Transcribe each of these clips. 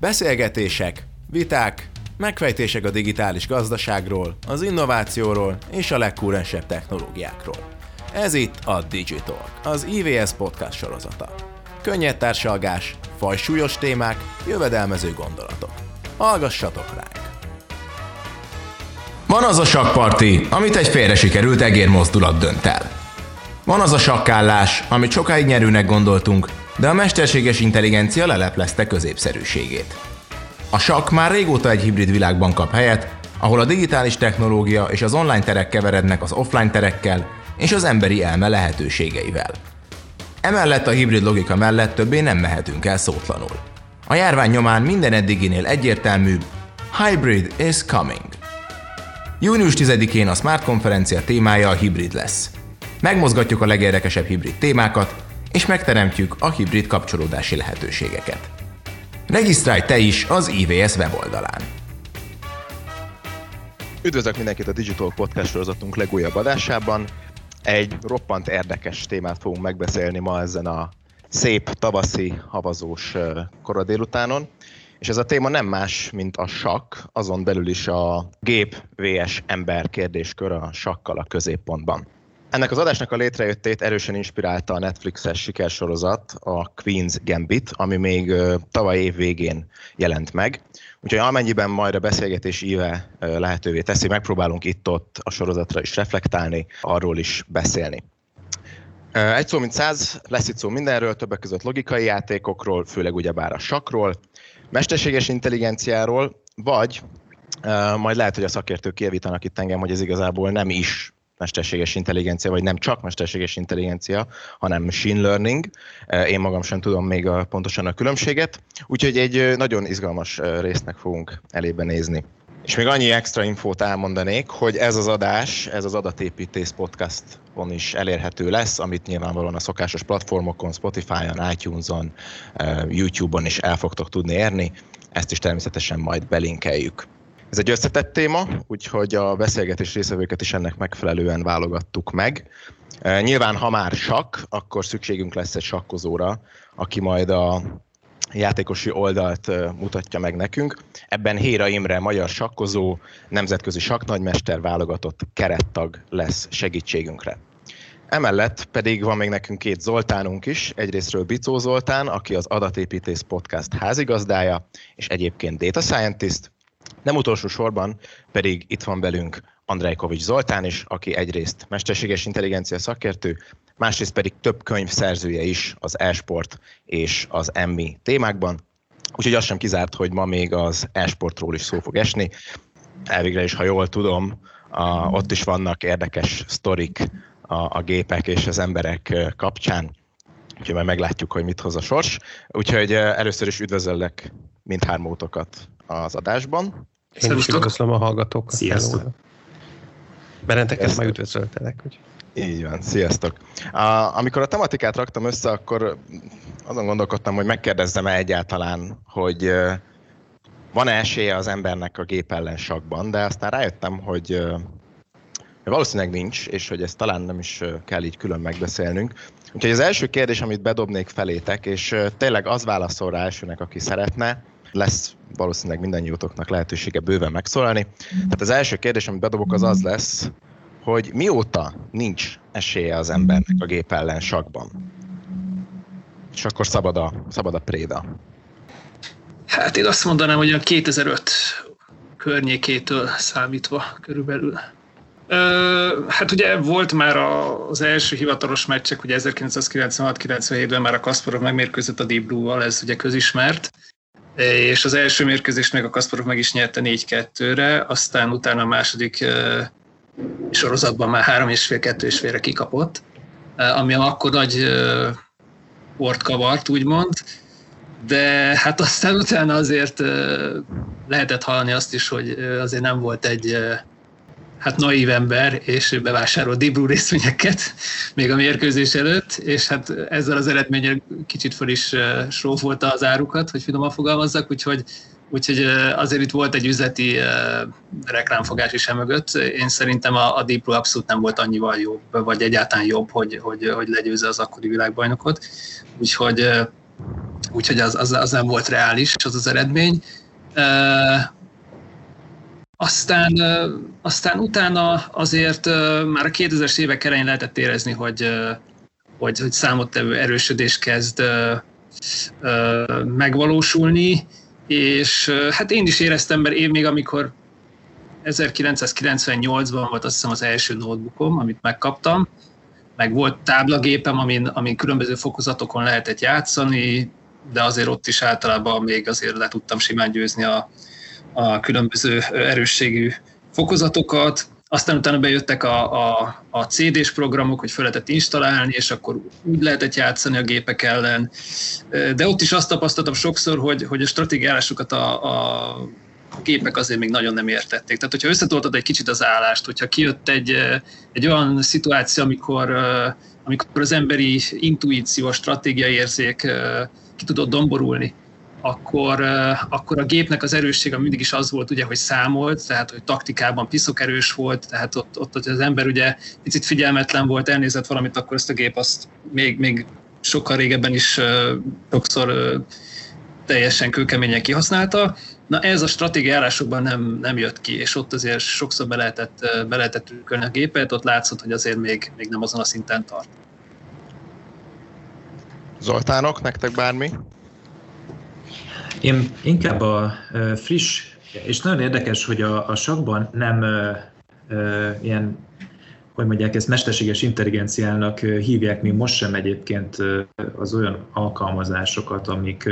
Beszélgetések, viták, megfejtések a digitális gazdaságról, az innovációról és a legkúrensebb technológiákról. Ez itt a Digital, az IVS podcast sorozata. Könnyed társalgás, fajsúlyos témák, jövedelmező gondolatok. Hallgassatok ránk! Van az a sakkparti, amit egy félre sikerült egérmozdulat dönt el. Van az a sakkállás, amit sokáig nyerőnek gondoltunk, de a mesterséges intelligencia leleplezte középszerűségét. A sakk már régóta egy hibrid világban kap helyet, ahol a digitális technológia és az online terek keverednek az offline terekkel és az emberi elme lehetőségeivel. Emellett a hibrid logika mellett többé nem mehetünk el szótlanul. A járvány nyomán minden eddiginél egyértelműbb, hybrid is coming. Június 10-én a Smart konferencia témája a hibrid lesz. Megmozgatjuk a legérdekesebb hibrid témákat, és megteremtjük a hibrid kapcsolódási lehetőségeket. Regisztrálj te is az IVS weboldalán. Üdvözlök mindenkit a Digital Podcast sorozatunk legújabb adásában. Egy roppant érdekes témát fogunk megbeszélni ma ezen a szép tavaszi havazós kora délutánon. És ez a téma nem más, mint a sakk, azon belül is a gép vs ember kérdéskör a sakkal a középpontban. Ennek az adásnak a létrejöttét erősen inspirálta a Netflixes sikersorozat, a Queen's Gambit, ami még tavaly év végén jelent meg. Úgyhogy amennyiben majd a beszélgetés íve lehetővé teszi, megpróbálunk itt-ott a sorozatra is reflektálni, arról is beszélni. Egy szó, mint száz, lesz itt szó mindenről, többek között logikai játékokról, főleg ugyebár a sakról, mesterséges intelligenciáról, vagy majd lehet, hogy a szakértők kijavítanak itt engem, hogy ez igazából nem is mesterséges intelligencia, vagy nem csak mesterséges intelligencia, hanem machine learning. Én magam sem tudom még a, pontosan a különbséget, úgyhogy egy nagyon izgalmas résznek fogunk elébe nézni. És még annyi extra infót elmondanék, hogy ez az adás, ez az adatépítés podcaston is elérhető lesz, amit nyilvánvalóan a szokásos platformokon, Spotify-on, iTunes-on, YouTube-on is el fogtok tudni érni. Ezt is természetesen majd belinkeljük. Ez egy összetett téma, úgyhogy a beszélgetés részvevőket is ennek megfelelően válogattuk meg. E, nyilván, ha már sakk, akkor szükségünk lesz egy sakkozóra, aki majd a játékosi oldalt e, mutatja meg nekünk. Ebben Héra Imre, magyar sakkozó, nemzetközi sakknagymester válogatott kerettag lesz segítségünkre. Emellett pedig van még nekünk két Zoltánunk is, egyrésztről Bicó Zoltán, aki az Adatépítész Podcast házigazdája, és egyébként Data Scientist, nem utolsó sorban pedig itt van velünk Andrej Kovics Zoltán is, aki egyrészt mesterséges intelligencia szakértő, másrészt pedig több könyv szerzője is az e-sport és az emmi témákban. Úgyhogy azt sem kizárt, hogy ma még az e-sportról is szó fog esni. Elvégre is, ha jól tudom, a, ott is vannak érdekes sztorik a, a gépek és az emberek kapcsán. Úgyhogy majd meglátjuk, hogy mit hoz a sors. Úgyhogy először is üdvözöllek mindhármótokat az adásban. Én is üdvözlöm a hallgatókat. Sziasztok! Benneteket már üdvözöltelek. Hogy... Így van, sziasztok! A, amikor a tematikát raktam össze, akkor azon gondolkodtam, hogy megkérdezzem-e egyáltalán, hogy van-e esélye az embernek a gép ellen sakban, de aztán rájöttem, hogy valószínűleg nincs, és hogy ezt talán nem is kell így külön megbeszélnünk. Úgyhogy az első kérdés, amit bedobnék felétek, és tényleg az válaszol rá elsőnek, aki szeretne, lesz valószínűleg mindannyiótoknak lehetősége bőven megszólalni. Tehát az első kérdés, amit bedobok, az az lesz, hogy mióta nincs esélye az embernek a gép ellen sakban? És akkor szabad a, szabad a préda. Hát én azt mondanám, hogy a 2005 környékétől számítva körülbelül. Ö, hát ugye volt már az első hivatalos meccsek, ugye 1996-97-ben már a Kasparov megmérkőzött a Deep Blue-val, ez ugye közismert és az első mérkőzést meg a Kasparov meg is nyerte 4-2-re, aztán utána a második sorozatban már 3 és fél, 2 és félre kikapott, ami akkor nagy port kavart, úgymond, de hát aztán utána azért lehetett hallani azt is, hogy azért nem volt egy hát naív ember, és bevásárolt Dibru részvényeket még a mérkőzés előtt, és hát ezzel az eredménnyel kicsit föl is srófolta az árukat, hogy finoman fogalmazzak, úgyhogy Úgyhogy azért itt volt egy üzleti reklámfogás is emögött. Én szerintem a, a Deep Blue abszolút nem volt annyival jobb, vagy egyáltalán jobb, hogy, hogy, hogy legyőzze az akkori világbajnokot. Úgyhogy úgyhogy az, az, az nem volt reális, az az eredmény. Aztán, aztán utána azért már a 2000-es évek elején lehetett érezni, hogy, hogy, hogy számottevő erősödés kezd megvalósulni, és hát én is éreztem, mert én még amikor 1998-ban volt azt hiszem az első notebookom, amit megkaptam, meg volt táblagépem, amin, amin különböző fokozatokon lehetett játszani, de azért ott is általában még azért le tudtam simán győzni a, a különböző erősségű fokozatokat. Aztán utána bejöttek a, a, a CD-s programok, hogy fel lehetett installálni, és akkor úgy lehetett játszani a gépek ellen. De ott is azt tapasztaltam sokszor, hogy, hogy a stratégiálásokat a, a gépek azért még nagyon nem értették. Tehát, hogyha összetoltad egy kicsit az állást, hogyha kijött egy, egy olyan szituáció, amikor, amikor az emberi intuíció, a stratégiai érzék ki tudott domborulni, akkor, akkor a gépnek az erőssége mindig is az volt, ugye, hogy számolt, tehát hogy taktikában piszok erős volt, tehát ott, ott hogy az ember ugye picit figyelmetlen volt, elnézett valamit, akkor ezt a gép azt még, még sokkal régebben is sokszor teljesen kőkeményen kihasználta. Na ez a stratégiai állásokban nem, nem jött ki, és ott azért sokszor be lehetett, be lehetett a gépet, ott látszott, hogy azért még, még nem azon a szinten tart. Zoltánok, nektek bármi? Én inkább a friss, és nagyon érdekes, hogy a, a sakban nem uh, ilyen, hogy mondják, ezt mesterséges intelligenciának hívják még most sem egyébként az olyan alkalmazásokat, amik,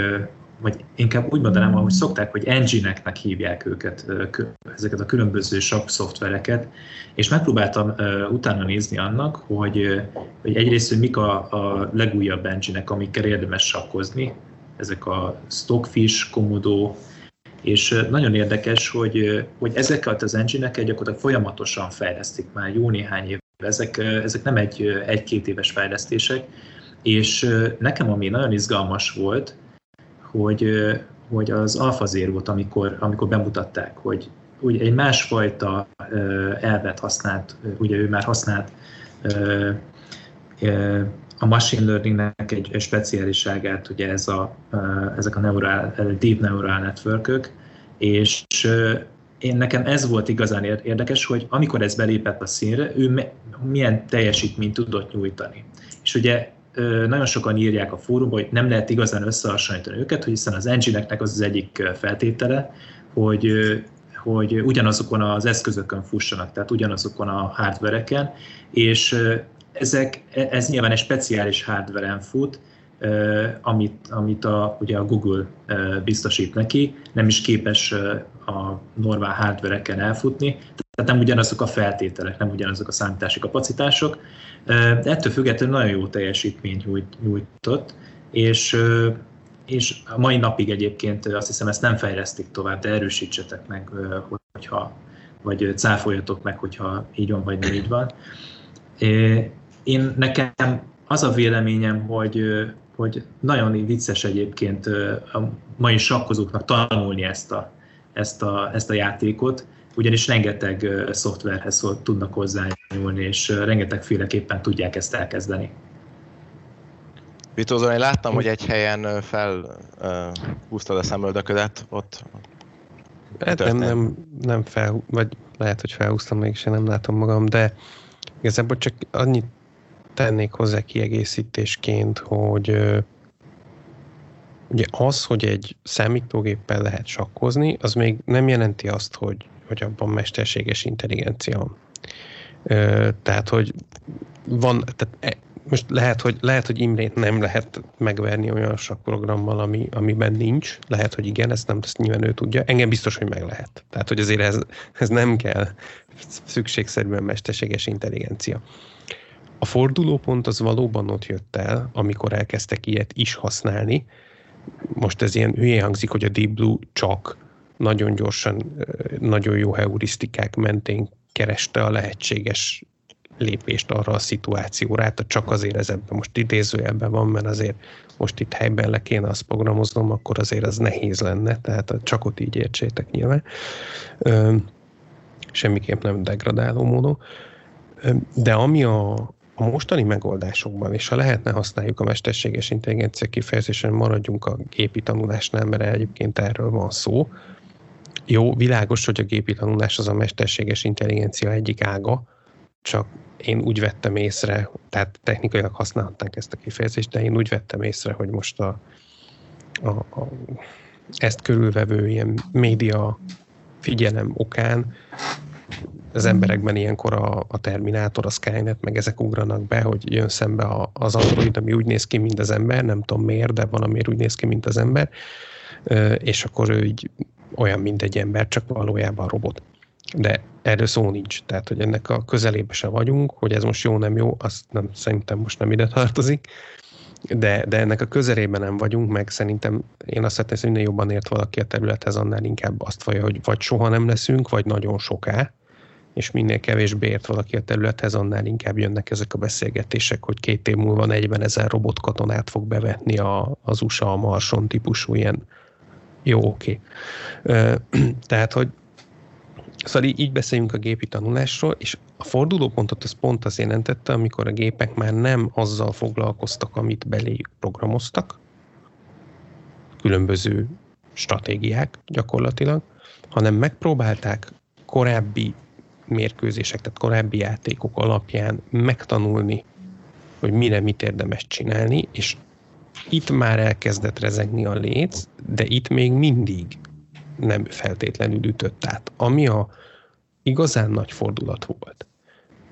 vagy inkább úgy mondanám, ahogy szokták, hogy engine-eknek hívják őket, ezeket a különböző sakk szoftvereket, és megpróbáltam utána nézni annak, hogy, hogy egyrészt, hogy mik a, a legújabb engine-ek, amikkel érdemes sakkozni, ezek a Stockfish, Komodo, és nagyon érdekes, hogy, hogy ezeket az engine-eket gyakorlatilag folyamatosan fejlesztik már jó néhány év. Ezek, ezek nem egy, egy-két éves fejlesztések, és nekem ami nagyon izgalmas volt, hogy, hogy az Alpha zero amikor, amikor bemutatták, hogy ugye egy másfajta elvet használt, ugye ő már használt a machine learningnek egy, speciáliságát, ugye ez a, ezek a neural, deep neural network és én nekem ez volt igazán érdekes, hogy amikor ez belépett a színre, ő milyen teljesítményt tudott nyújtani. És ugye nagyon sokan írják a fórumban, hogy nem lehet igazán összehasonlítani őket, hiszen az engine-eknek az az egyik feltétele, hogy hogy ugyanazokon az eszközökön fussanak, tehát ugyanazokon a hardvereken, és ezek, ez nyilván egy speciális hardveren fut, amit, amit a, ugye a Google biztosít neki, nem is képes a normál hardvereken elfutni, tehát nem ugyanazok a feltételek, nem ugyanazok a számítási kapacitások, de ettől függetlenül nagyon jó teljesítményt nyújt, nyújtott, és, és a mai napig egyébként azt hiszem ezt nem fejlesztik tovább, de erősítsetek meg, hogyha, vagy cáfoljatok meg, hogyha így van, vagy nem így van. Én nekem az a véleményem, hogy, hogy nagyon vicces egyébként a mai sakkozóknak tanulni ezt a, ezt a, ezt a játékot, ugyanis rengeteg szoftverhez tudnak hozzányúlni, és rengetegféleképpen tudják ezt elkezdeni. Vitózon, én láttam, hogy egy helyen felhúztad a szemöldöködet, ott hát nem, nem, nem fel, vagy lehet, hogy felhúztam, mégis nem látom magam, de igazából csak annyit tennék hozzá kiegészítésként, hogy ugye az, hogy egy számítógéppel lehet sakkozni, az még nem jelenti azt, hogy, hogy abban mesterséges intelligencia van. Tehát, hogy van, tehát e, most lehet, hogy, lehet, hogy Imrét nem lehet megverni olyan sakprogrammal, ami, amiben nincs. Lehet, hogy igen, ezt nem, ezt nyilván ő tudja. Engem biztos, hogy meg lehet. Tehát, hogy azért ez, ez nem kell szükségszerűen mesterséges intelligencia. A fordulópont az valóban ott jött el, amikor elkezdtek ilyet is használni. Most ez ilyen hülye hangzik, hogy a Deep Blue csak nagyon gyorsan, nagyon jó heurisztikák mentén kereste a lehetséges lépést arra a szituációra. Hát csak azért ez ebben most idézőjelben van, mert azért most itt helyben le kéne azt programoznom, akkor azért az nehéz lenne, tehát csak ott így értsétek nyilván. Semmiképp nem degradáló módon. De ami a, a mostani megoldásokban, és ha lehetne használjuk a mesterséges intelligencia kifejezésen, maradjunk a gépi tanulásnál, mert egyébként erről van szó. Jó, világos, hogy a gépi tanulás az a mesterséges intelligencia egyik ága, csak én úgy vettem észre, tehát technikailag használhatnánk ezt a kifejezést, de én úgy vettem észre, hogy most a, a, a ezt körülvevő ilyen média figyelem okán az emberekben ilyenkor a, a Terminátor, a Skynet, meg ezek ugranak be, hogy jön szembe a, az android, ami úgy néz ki, mint az ember, nem tudom miért, de valamiért úgy néz ki, mint az ember, és akkor ő így olyan, mint egy ember, csak valójában robot. De erről szó nincs, tehát hogy ennek a közelébe se vagyunk, hogy ez most jó, nem jó, azt nem, szerintem most nem ide tartozik, de, de ennek a közelében nem vagyunk, meg szerintem én azt szeretném, hogy minél jobban ért valaki a területhez, annál inkább azt vallja, hogy vagy soha nem leszünk, vagy nagyon soká, és minél kevésbé ért valaki a területhez, annál inkább jönnek ezek a beszélgetések, hogy két év múlva 40 ezer robotkatonát fog bevetni a, az USA a Marson típusú ilyen jó, oké. Okay. Tehát, hogy Szóval így beszéljünk a gépi tanulásról, és a fordulópontot az pont az jelentette, amikor a gépek már nem azzal foglalkoztak, amit beléjük programoztak, különböző stratégiák gyakorlatilag, hanem megpróbálták korábbi mérkőzések, tehát korábbi játékok alapján megtanulni, hogy mire mit érdemes csinálni, és itt már elkezdett rezegni a léc, de itt még mindig nem feltétlenül ütött át. Ami a igazán nagy fordulat volt,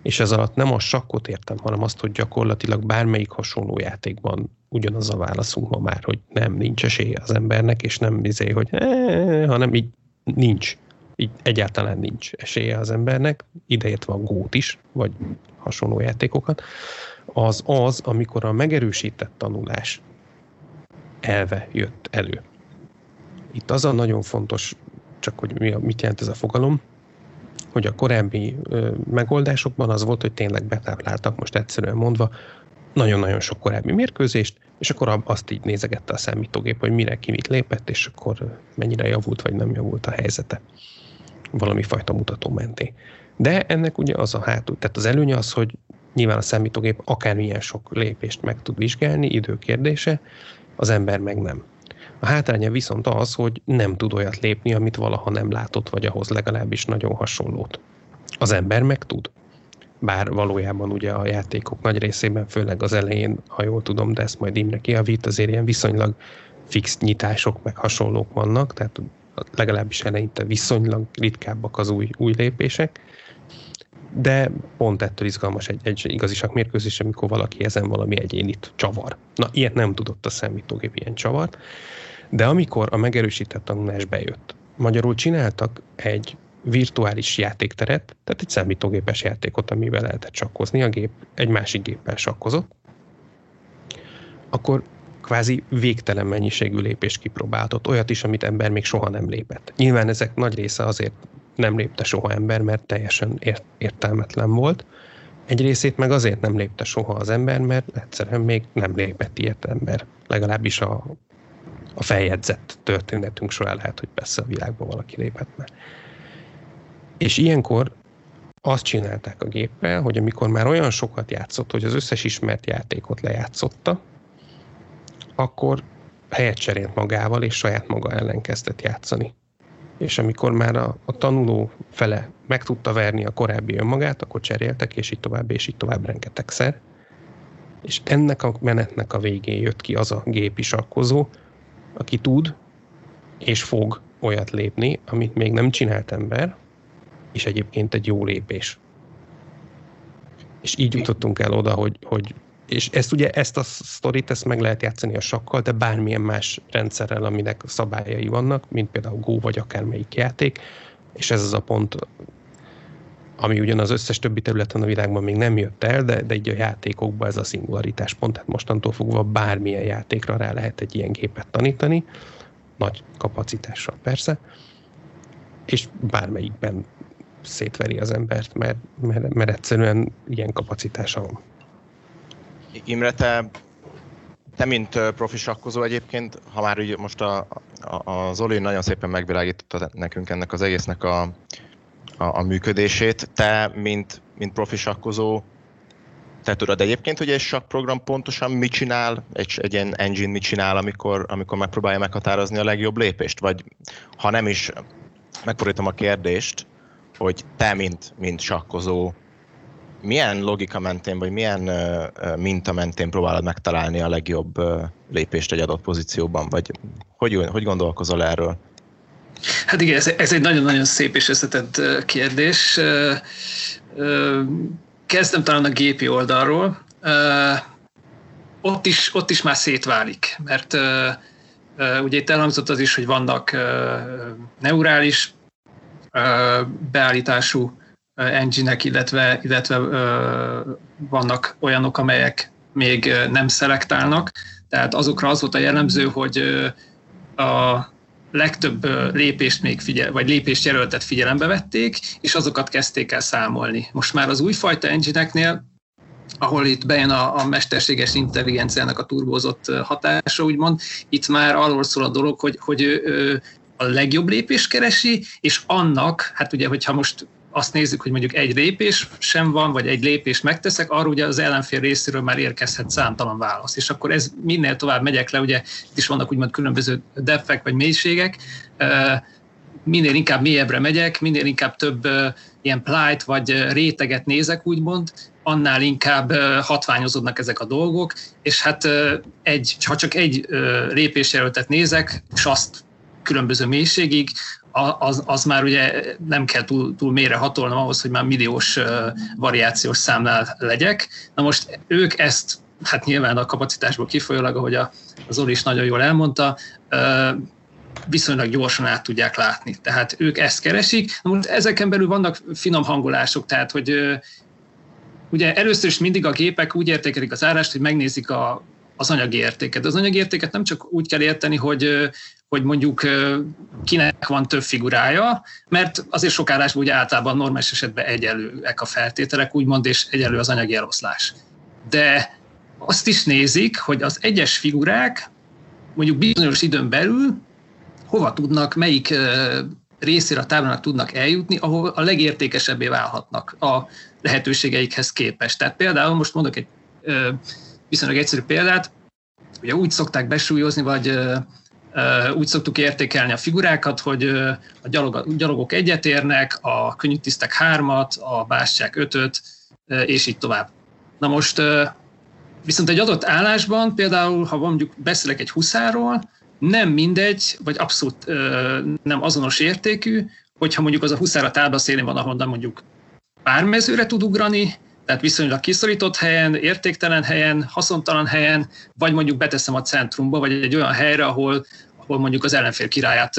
és ez alatt nem a sakkot értem, hanem azt, hogy gyakorlatilag bármelyik hasonló játékban ugyanaz a válaszunk ma már, hogy nem, nincs esélye az embernek, és nem izé, hogy ee, hanem így nincs. Így egyáltalán nincs esélye az embernek, ideértve a gót is, vagy hasonló játékokat, az az, amikor a megerősített tanulás elve jött elő. Itt az a nagyon fontos, csak hogy mi, mit jelent ez a fogalom, hogy a korábbi ö, megoldásokban az volt, hogy tényleg betápláltak, most egyszerűen mondva, nagyon-nagyon sok korábbi mérkőzést, és akkor azt így nézegette a számítógép, hogy mire ki mit lépett, és akkor mennyire javult vagy nem javult a helyzete valami fajta mutató menté. De ennek ugye az a hátul, tehát az előnye az, hogy nyilván a számítógép akármilyen sok lépést meg tud vizsgálni, időkérdése, az ember meg nem. A hátránya viszont az, hogy nem tud olyat lépni, amit valaha nem látott, vagy ahhoz legalábbis nagyon hasonlót. Az ember meg tud. Bár valójában ugye a játékok nagy részében, főleg az elején, ha jól tudom, de ezt majd Imre kiavít, azért ilyen viszonylag fix nyitások, meg hasonlók vannak, tehát legalábbis eleinte viszonylag ritkábbak az új, új lépések, de pont ettől izgalmas egy, egy igazi mérkőzés, amikor valaki ezen valami egyénit csavar. Na, ilyet nem tudott a számítógép, ilyen csavart. De amikor a megerősített tanulás bejött, magyarul csináltak egy virtuális játékteret, tehát egy számítógépes játékot, amivel lehetett sakkozni, a gép egy másik géppel sakkozott, akkor kvázi végtelen mennyiségű lépést kipróbáltott, olyat is, amit ember még soha nem lépett. Nyilván ezek nagy része azért nem lépte soha ember, mert teljesen ért, értelmetlen volt. Egy részét meg azért nem lépte soha az ember, mert egyszerűen még nem lépett ilyet ember. Legalábbis a, a feljegyzett történetünk során lehet, hogy persze a világban valaki már. És ilyenkor azt csinálták a géppel, hogy amikor már olyan sokat játszott, hogy az összes ismert játékot lejátszotta, akkor helyet cserélt magával, és saját maga ellen kezdett játszani. És amikor már a, a tanuló fele meg tudta verni a korábbi önmagát, akkor cseréltek, és így tovább, és így tovább rengetegszer. És ennek a menetnek a végén jött ki az a gépi sakkozó, aki tud és fog olyat lépni, amit még nem csinált ember, és egyébként egy jó lépés. És így jutottunk el oda, hogy, hogy és ezt ugye, ezt a sztorit, ezt meg lehet játszani a sakkal, de bármilyen más rendszerrel, aminek szabályai vannak, mint például Go vagy akármelyik játék, és ez az a pont, ami ugyan az összes többi területen a világban még nem jött el, de, de így a játékokban ez a szingularitás pont, tehát mostantól fogva bármilyen játékra rá lehet egy ilyen gépet tanítani, nagy kapacitással persze, és bármelyikben szétveri az embert, mert, mert, mert egyszerűen ilyen kapacitása van. Imre, te, te mint profi sakkozó egyébként, ha már ugye most a, a, a Zoli nagyon szépen megvilágította nekünk ennek az egésznek a, a, a működését. Te, mint, mint profi sakkozó, te tudod egyébként, hogy egy program pontosan mit csinál, egy, egy ilyen engine mit csinál, amikor, amikor megpróbálja meghatározni a legjobb lépést? Vagy ha nem is, megfordítom a kérdést, hogy te, mint, mint sakkozó, milyen logika mentén, vagy milyen uh, minta mentén próbálod megtalálni a legjobb uh, lépést egy adott pozícióban, vagy hogy, hogy gondolkozol erről? Hát igen, ez, ez egy nagyon-nagyon szép és összetett kérdés. Kezdem talán a gépi oldalról. Ott is, ott is már szétválik, mert ugye itt elhangzott az is, hogy vannak neurális beállítású engine-ek, illetve, illetve vannak olyanok, amelyek még nem szelektálnak. Tehát azokra az volt a jellemző, hogy a legtöbb lépést még figyel, vagy lépést jelöltet figyelembe vették, és azokat kezdték el számolni. Most már az újfajta engine ahol itt bejön a, a mesterséges intelligenciának a turbózott hatása, úgymond, itt már arról szól a dolog, hogy, hogy ő, a legjobb lépést keresi, és annak, hát ugye, hogyha most azt nézzük, hogy mondjuk egy lépés sem van, vagy egy lépést megteszek, arra ugye az ellenfél részéről már érkezhet számtalan válasz. És akkor ez minél tovább megyek le, ugye itt is vannak úgymond különböző defek vagy mélységek, minél inkább mélyebbre megyek, minél inkább több ilyen plight vagy réteget nézek, úgymond, annál inkább hatványozódnak ezek a dolgok, és hát egy, ha csak egy lépésjelöltet nézek, és azt különböző mélységig, az, az már ugye nem kell túl, túl mélyre hatolnom ahhoz, hogy már milliós variációs számnál legyek. Na most ők ezt, hát nyilván a kapacitásból kifolyólag, ahogy a, az Zoli is nagyon jól elmondta, viszonylag gyorsan át tudják látni. Tehát ők ezt keresik. Na most ezeken belül vannak finom hangolások, tehát hogy ugye először is mindig a gépek úgy értékelik az árást, hogy megnézik a, az anyagi értéket. Az anyagi értéket nem csak úgy kell érteni, hogy, hogy mondjuk kinek van több figurája, mert azért sok állásban ugye általában normális esetben egyelőek a feltételek, úgymond, és egyelő az anyagi eloszlás. De azt is nézik, hogy az egyes figurák mondjuk bizonyos időn belül hova tudnak, melyik részére a táblának tudnak eljutni, ahol a legértékesebbé válhatnak a lehetőségeikhez képest. Tehát például most mondok egy viszonylag egyszerű példát, ugye úgy szokták besúlyozni, vagy úgy szoktuk értékelni a figurákat, hogy a gyalogok egyet érnek, a könnyűtisztek hármat, a bástyák ötöt, és így tovább. Na most viszont egy adott állásban, például ha mondjuk beszélek egy huszáról, nem mindegy, vagy abszolút nem azonos értékű, hogyha mondjuk az a huszár a táblaszélén van, ahonnan mondjuk pár mezőre tud ugrani, tehát viszonylag kiszorított helyen, értéktelen helyen, haszontalan helyen, vagy mondjuk beteszem a centrumba, vagy egy olyan helyre, ahol, ahol mondjuk az ellenfél királyát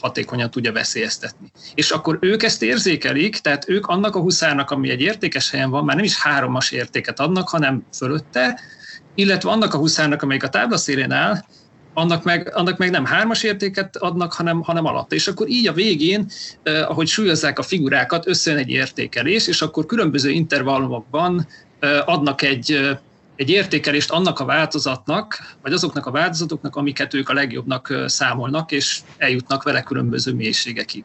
hatékonyan tudja veszélyeztetni. És akkor ők ezt érzékelik, tehát ők annak a huszárnak, ami egy értékes helyen van, már nem is háromas értéket adnak, hanem fölötte, illetve annak a huszárnak, amelyik a táblaszélén áll, annak meg, annak meg nem hármas értéket adnak, hanem, hanem alatta. És akkor így a végén, eh, ahogy súlyozzák a figurákat, összejön egy értékelés, és akkor különböző intervallumokban eh, adnak egy, eh, egy értékelést annak a változatnak, vagy azoknak a változatoknak, amiket ők a legjobbnak számolnak, és eljutnak vele különböző mélységekig.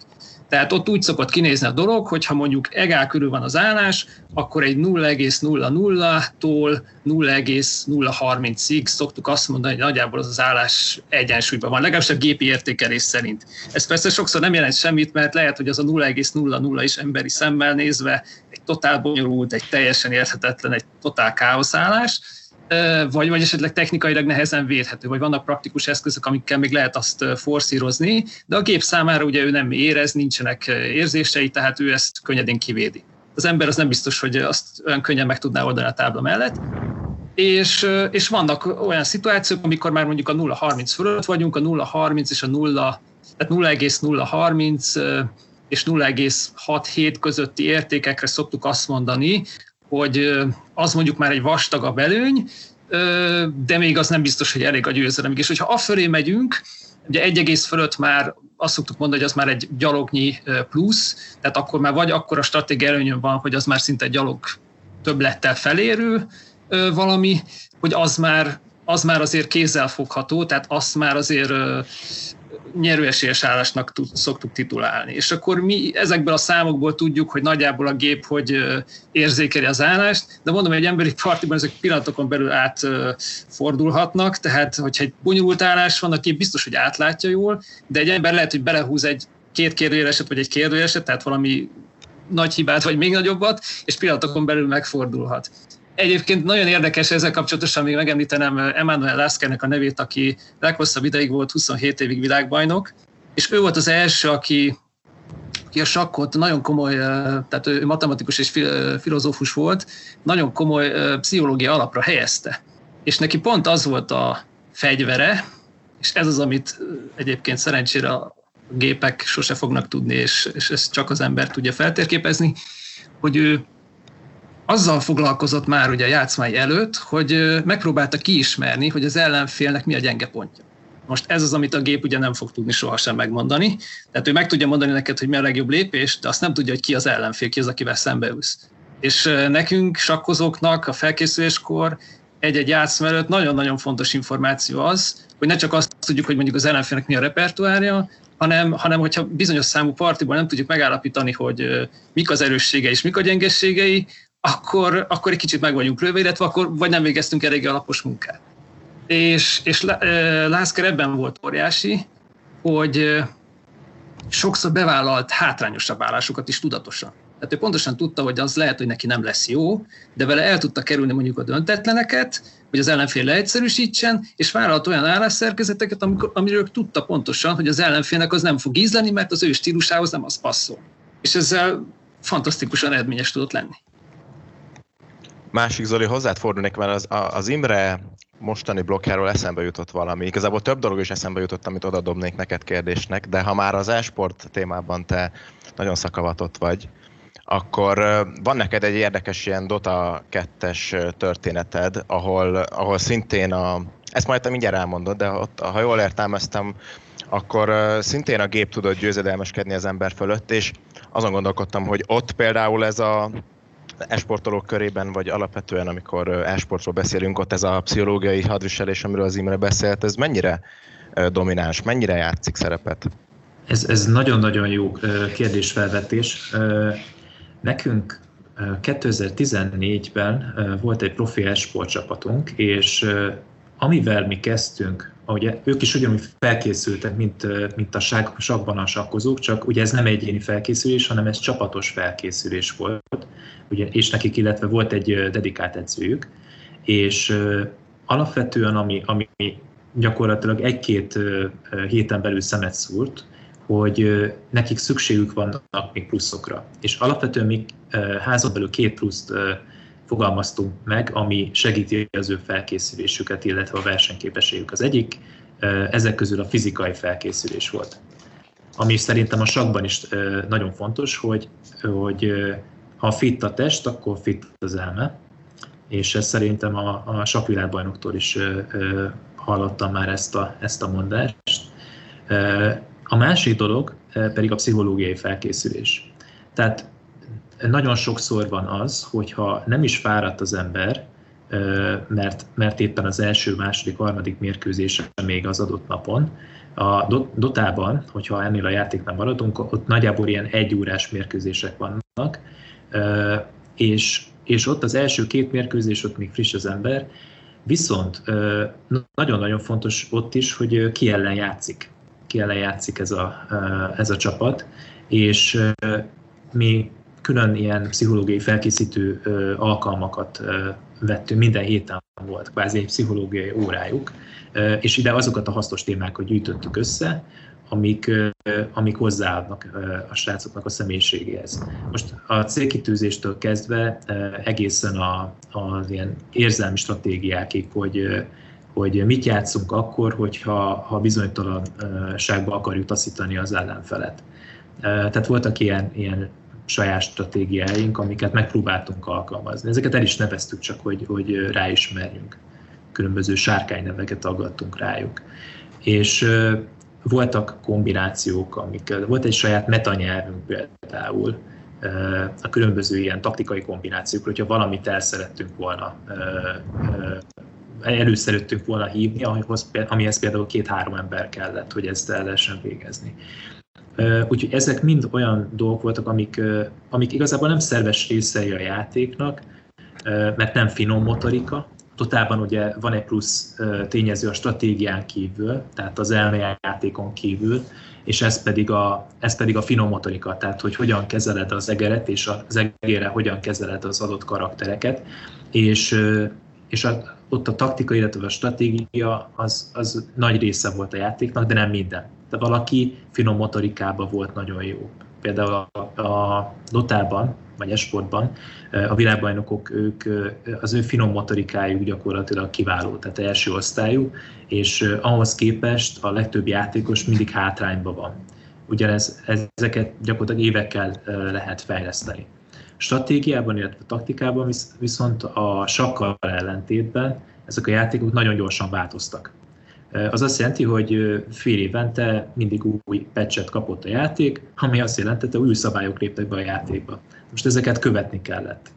Tehát ott úgy szokott kinézni a dolog, hogy ha mondjuk egál körül van az állás, akkor egy 0,00-tól 0,030-ig szoktuk azt mondani, hogy nagyjából az az állás egyensúlyban van, legalábbis a gépi értékelés szerint. Ez persze sokszor nem jelent semmit, mert lehet, hogy az a 0,00 is emberi szemmel nézve egy totál bonyolult, egy teljesen érthetetlen, egy totál káoszállás, vagy, vagy esetleg technikailag nehezen védhető, vagy vannak praktikus eszközök, amikkel még lehet azt forszírozni, de a gép számára ugye ő nem érez, nincsenek érzései, tehát ő ezt könnyedén kivédi. Az ember az nem biztos, hogy azt olyan könnyen meg tudná oldani a tábla mellett. És, és vannak olyan szituációk, amikor már mondjuk a 0,30 fölött vagyunk, a 0,30 és a 0, tehát 0,030 és 0,67 közötti értékekre szoktuk azt mondani, hogy az mondjuk már egy vastagabb előny, de még az nem biztos, hogy elég a győzelemig. És hogyha afölé megyünk, ugye egy egész fölött már azt szoktuk mondani, hogy az már egy gyalognyi plusz, tehát akkor már vagy akkor a stratégia előnyön van, hogy az már szinte gyalog többlettel felérő valami, hogy az már, az már azért kézzel fogható, tehát azt már azért nyerőesélyes állásnak szoktuk titulálni. És akkor mi ezekből a számokból tudjuk, hogy nagyjából a gép hogy érzékeli az állást, de mondom, hogy egy emberi partiban ezek pillanatokon belül átfordulhatnak, tehát hogyha egy bonyolult állás van, a gép biztos, hogy átlátja jól, de egy ember lehet, hogy belehúz egy két kérdőjeleset, vagy egy kérdőjeleset, tehát valami nagy hibát, vagy még nagyobbat, és pillanatokon belül megfordulhat. Egyébként nagyon érdekes ezzel kapcsolatosan még megemlítenem Emmanuel Laskernek a nevét, aki leghosszabb ideig volt 27 évig világbajnok, és ő volt az első, aki, aki a sakkot nagyon komoly, tehát ő matematikus és filozófus volt, nagyon komoly pszichológia alapra helyezte. És neki pont az volt a fegyvere, és ez az, amit egyébként szerencsére a gépek sose fognak tudni, és, és ezt csak az ember tudja feltérképezni, hogy ő azzal foglalkozott már ugye a játszmai előtt, hogy megpróbálta kiismerni, hogy az ellenfélnek mi a gyenge pontja. Most ez az, amit a gép ugye nem fog tudni sohasem megmondani. Tehát ő meg tudja mondani neked, hogy mi a legjobb lépés, de azt nem tudja, hogy ki az ellenfél, ki az, akivel szembeülsz. És nekünk, sakkozóknak a felkészüléskor egy-egy játszma előtt nagyon-nagyon fontos információ az, hogy ne csak azt tudjuk, hogy mondjuk az ellenfélnek mi a repertoárja, hanem, hanem hogyha bizonyos számú partiból nem tudjuk megállapítani, hogy mik az erősségei és mik a gyengességei, akkor, akkor egy kicsit meg vagyunk lőve, illetve akkor vagy nem végeztünk elég alapos munkát. És, és Lászker ebben volt óriási, hogy sokszor bevállalt hátrányosabb állásokat is tudatosan. Tehát ő pontosan tudta, hogy az lehet, hogy neki nem lesz jó, de vele el tudta kerülni mondjuk a döntetleneket, hogy az ellenfél leegyszerűsítsen, és vállalt olyan állásszerkezeteket, amiről tudta pontosan, hogy az ellenfélnek az nem fog ízleni, mert az ő stílusához nem az passzol. És ezzel fantasztikusan eredményes tudott lenni. Másik Zoli, hozzád fordulnék, mert az, az Imre mostani blokkjáról eszembe jutott valami. Igazából több dolog is eszembe jutott, amit oda dobnék neked kérdésnek, de ha már az e-sport témában te nagyon szakavatott vagy, akkor van neked egy érdekes ilyen Dota 2-es történeted, ahol, ahol szintén a... Ezt majd te mindjárt elmondod, de ott, ha jól értelmeztem, akkor szintén a gép tudott győzedelmeskedni az ember fölött, és azon gondolkodtam, hogy ott például ez a esportolók körében, vagy alapvetően, amikor esportról beszélünk, ott ez a pszichológiai hadviselés, amiről az Imre beszélt, ez mennyire domináns, mennyire játszik szerepet? Ez, ez nagyon-nagyon jó kérdésfelvetés. Nekünk 2014-ben volt egy profi esport csapatunk, és amivel mi kezdtünk, ugye ők is ugyanúgy felkészültek, mint, mint a sakban a sakkozók, csak ugye ez nem egyéni felkészülés, hanem ez csapatos felkészülés volt, ugye, és nekik, illetve volt egy dedikált edzőjük, és alapvetően, ami, ami gyakorlatilag egy-két héten belül szemet szúrt, hogy nekik szükségük vannak még pluszokra. És alapvetően mi házon belül két pluszt fogalmaztunk meg, ami segíti az ő felkészülésüket, illetve a versenyképességük. Az egyik ezek közül a fizikai felkészülés volt. Ami szerintem a sakban is nagyon fontos, hogy, hogy ha fit a test, akkor fit az elme, és ez szerintem a, a sakvilágbajnoktól is hallottam már ezt a, ezt a mondást. A másik dolog pedig a pszichológiai felkészülés. Tehát nagyon sokszor van az, hogyha nem is fáradt az ember, mert, mert éppen az első, második, harmadik mérkőzése még az adott napon. A dotában, hogyha ennél a játéknál maradunk, ott nagyjából ilyen egy órás mérkőzések vannak, és, és ott az első két mérkőzés, ott még friss az ember, viszont nagyon-nagyon fontos ott is, hogy ki ellen játszik. Ki ellen játszik ez a, ez a csapat, és mi külön ilyen pszichológiai felkészítő alkalmakat vettünk, minden héten volt kvázi egy pszichológiai órájuk, és ide azokat a hasznos témákat gyűjtöttük össze, amik, amik hozzáadnak a srácoknak a személyiségéhez. Most a célkitűzéstől kezdve egészen a, az ilyen érzelmi stratégiákig, hogy, hogy mit játszunk akkor, hogyha ha bizonytalanságba akarjuk taszítani az ellenfelet. Tehát voltak ilyen, ilyen saját stratégiáink, amiket megpróbáltunk alkalmazni. Ezeket el is neveztük csak, hogy, hogy ráismerjünk. Különböző sárkányneveket aggattunk rájuk. És voltak kombinációk, amik, volt egy saját metanyelvünk például, a különböző ilyen taktikai kombinációk, hogyha valamit el szerettünk volna előszerüttünk volna hívni, amihoz, amihez például két-három ember kellett, hogy ezt el lehessen végezni. Úgyhogy ezek mind olyan dolgok voltak, amik, amik igazából nem szerves részei a játéknak, mert nem finom motorika. Totálban ugye van egy plusz tényező a stratégián kívül, tehát az elméjátékon kívül, és ez pedig, a, ez pedig a finom motorika, tehát hogy hogyan kezeled az egeret, és az egére hogyan kezeled az adott karaktereket, és, és a, ott a taktika, illetve a stratégia az, az nagy része volt a játéknak, de nem minden. De valaki finom motorikában volt nagyon jó. Például a, a Dotában, vagy esportban a világbajnokok, ők, az ő finom motorikájuk gyakorlatilag kiváló, tehát első osztályú, és ahhoz képest a legtöbb játékos mindig hátrányban van. Ugyanez, ezeket gyakorlatilag évekkel lehet fejleszteni. Stratégiában, illetve taktikában viszont a sakkal ellentétben ezek a játékok nagyon gyorsan változtak. Az azt jelenti, hogy fél évente mindig új patchet kapott a játék, ami azt jelentette, hogy új szabályok léptek be a játékba. Most ezeket követni kellett.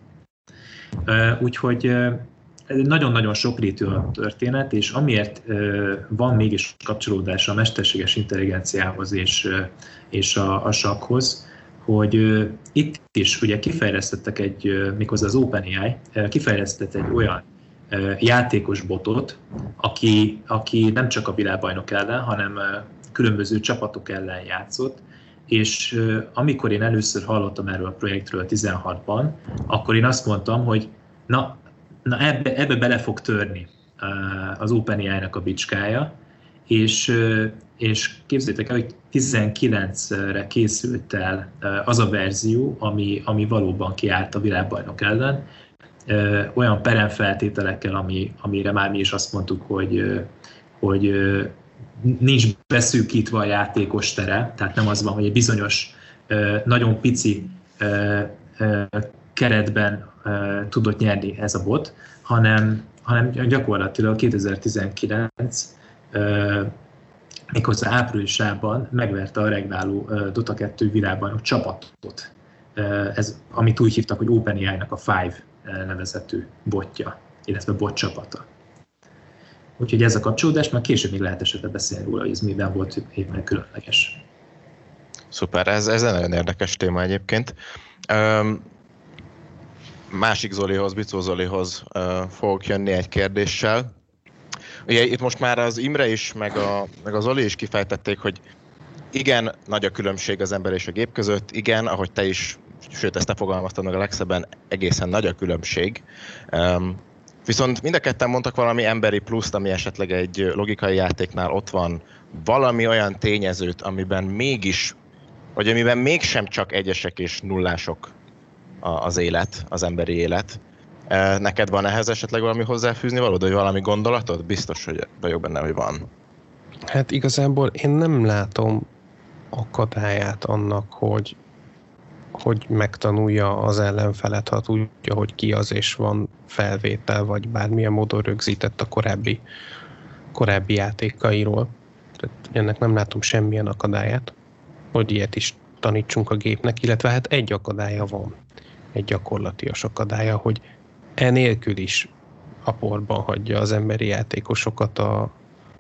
Úgyhogy nagyon-nagyon sokrétű a történet, és amiért van mégis kapcsolódás a mesterséges intelligenciához és, és a, a sakhoz, hogy itt is ugye kifejlesztettek egy, méghozzá az OpenAI, kifejlesztett egy olyan játékos botot, aki, aki nem csak a világbajnok ellen, hanem különböző csapatok ellen játszott, és amikor én először hallottam erről a projektről 16-ban, akkor én azt mondtam, hogy na, na ebbe, ebbe bele fog törni az OpenAI-nak a bicskája, és, és képzeljétek el, hogy 19-re készült el az a verzió, ami, ami valóban kiállt a világbajnok ellen, olyan peremfeltételekkel, ami, amire már mi is azt mondtuk, hogy, hogy nincs beszűkítve a játékos tere, tehát nem az van, hogy egy bizonyos, nagyon pici keretben tudott nyerni ez a bot, hanem, hanem gyakorlatilag 2019 méghozzá áprilisában megverte a regnáló Dota 2 világbajnok csapatot. Ez, amit úgy hívtak, hogy OpenAI-nak a Five nevezetű botja, illetve bot csapata. Úgyhogy ez a kapcsolódás, már később még lehet esetleg beszélni róla, hogy ez miben volt éppen különleges. Szuper, ez, ez egy nagyon érdekes téma egyébként. Um, másik Zolihoz, Bicó Zolihoz fogok jönni egy kérdéssel. Ugye itt most már az Imre is, meg a, meg a Zoli is kifejtették, hogy igen, nagy a különbség az ember és a gép között, igen, ahogy te is sőt ezt te fogalmaztad meg a legszebben, egészen nagy a különbség. Um, viszont mind a ketten mondtak valami emberi pluszt, ami esetleg egy logikai játéknál ott van, valami olyan tényezőt, amiben mégis, vagy amiben mégsem csak egyesek és nullások az élet, az emberi élet. Neked van ehhez esetleg valami hozzáfűzni való, vagy valami gondolatod? Biztos, hogy vagyok benne, hogy van. Hát igazából én nem látom akadályát annak, hogy hogy megtanulja az ellenfelet, ha tudja, hogy ki az, és van felvétel, vagy bármilyen módon rögzített a korábbi, korábbi játékairól. Tehát ennek nem látom semmilyen akadályát, hogy ilyet is tanítsunk a gépnek, illetve hát egy akadálya van, egy gyakorlatias akadálya, hogy enélkül is a porban hagyja az emberi játékosokat a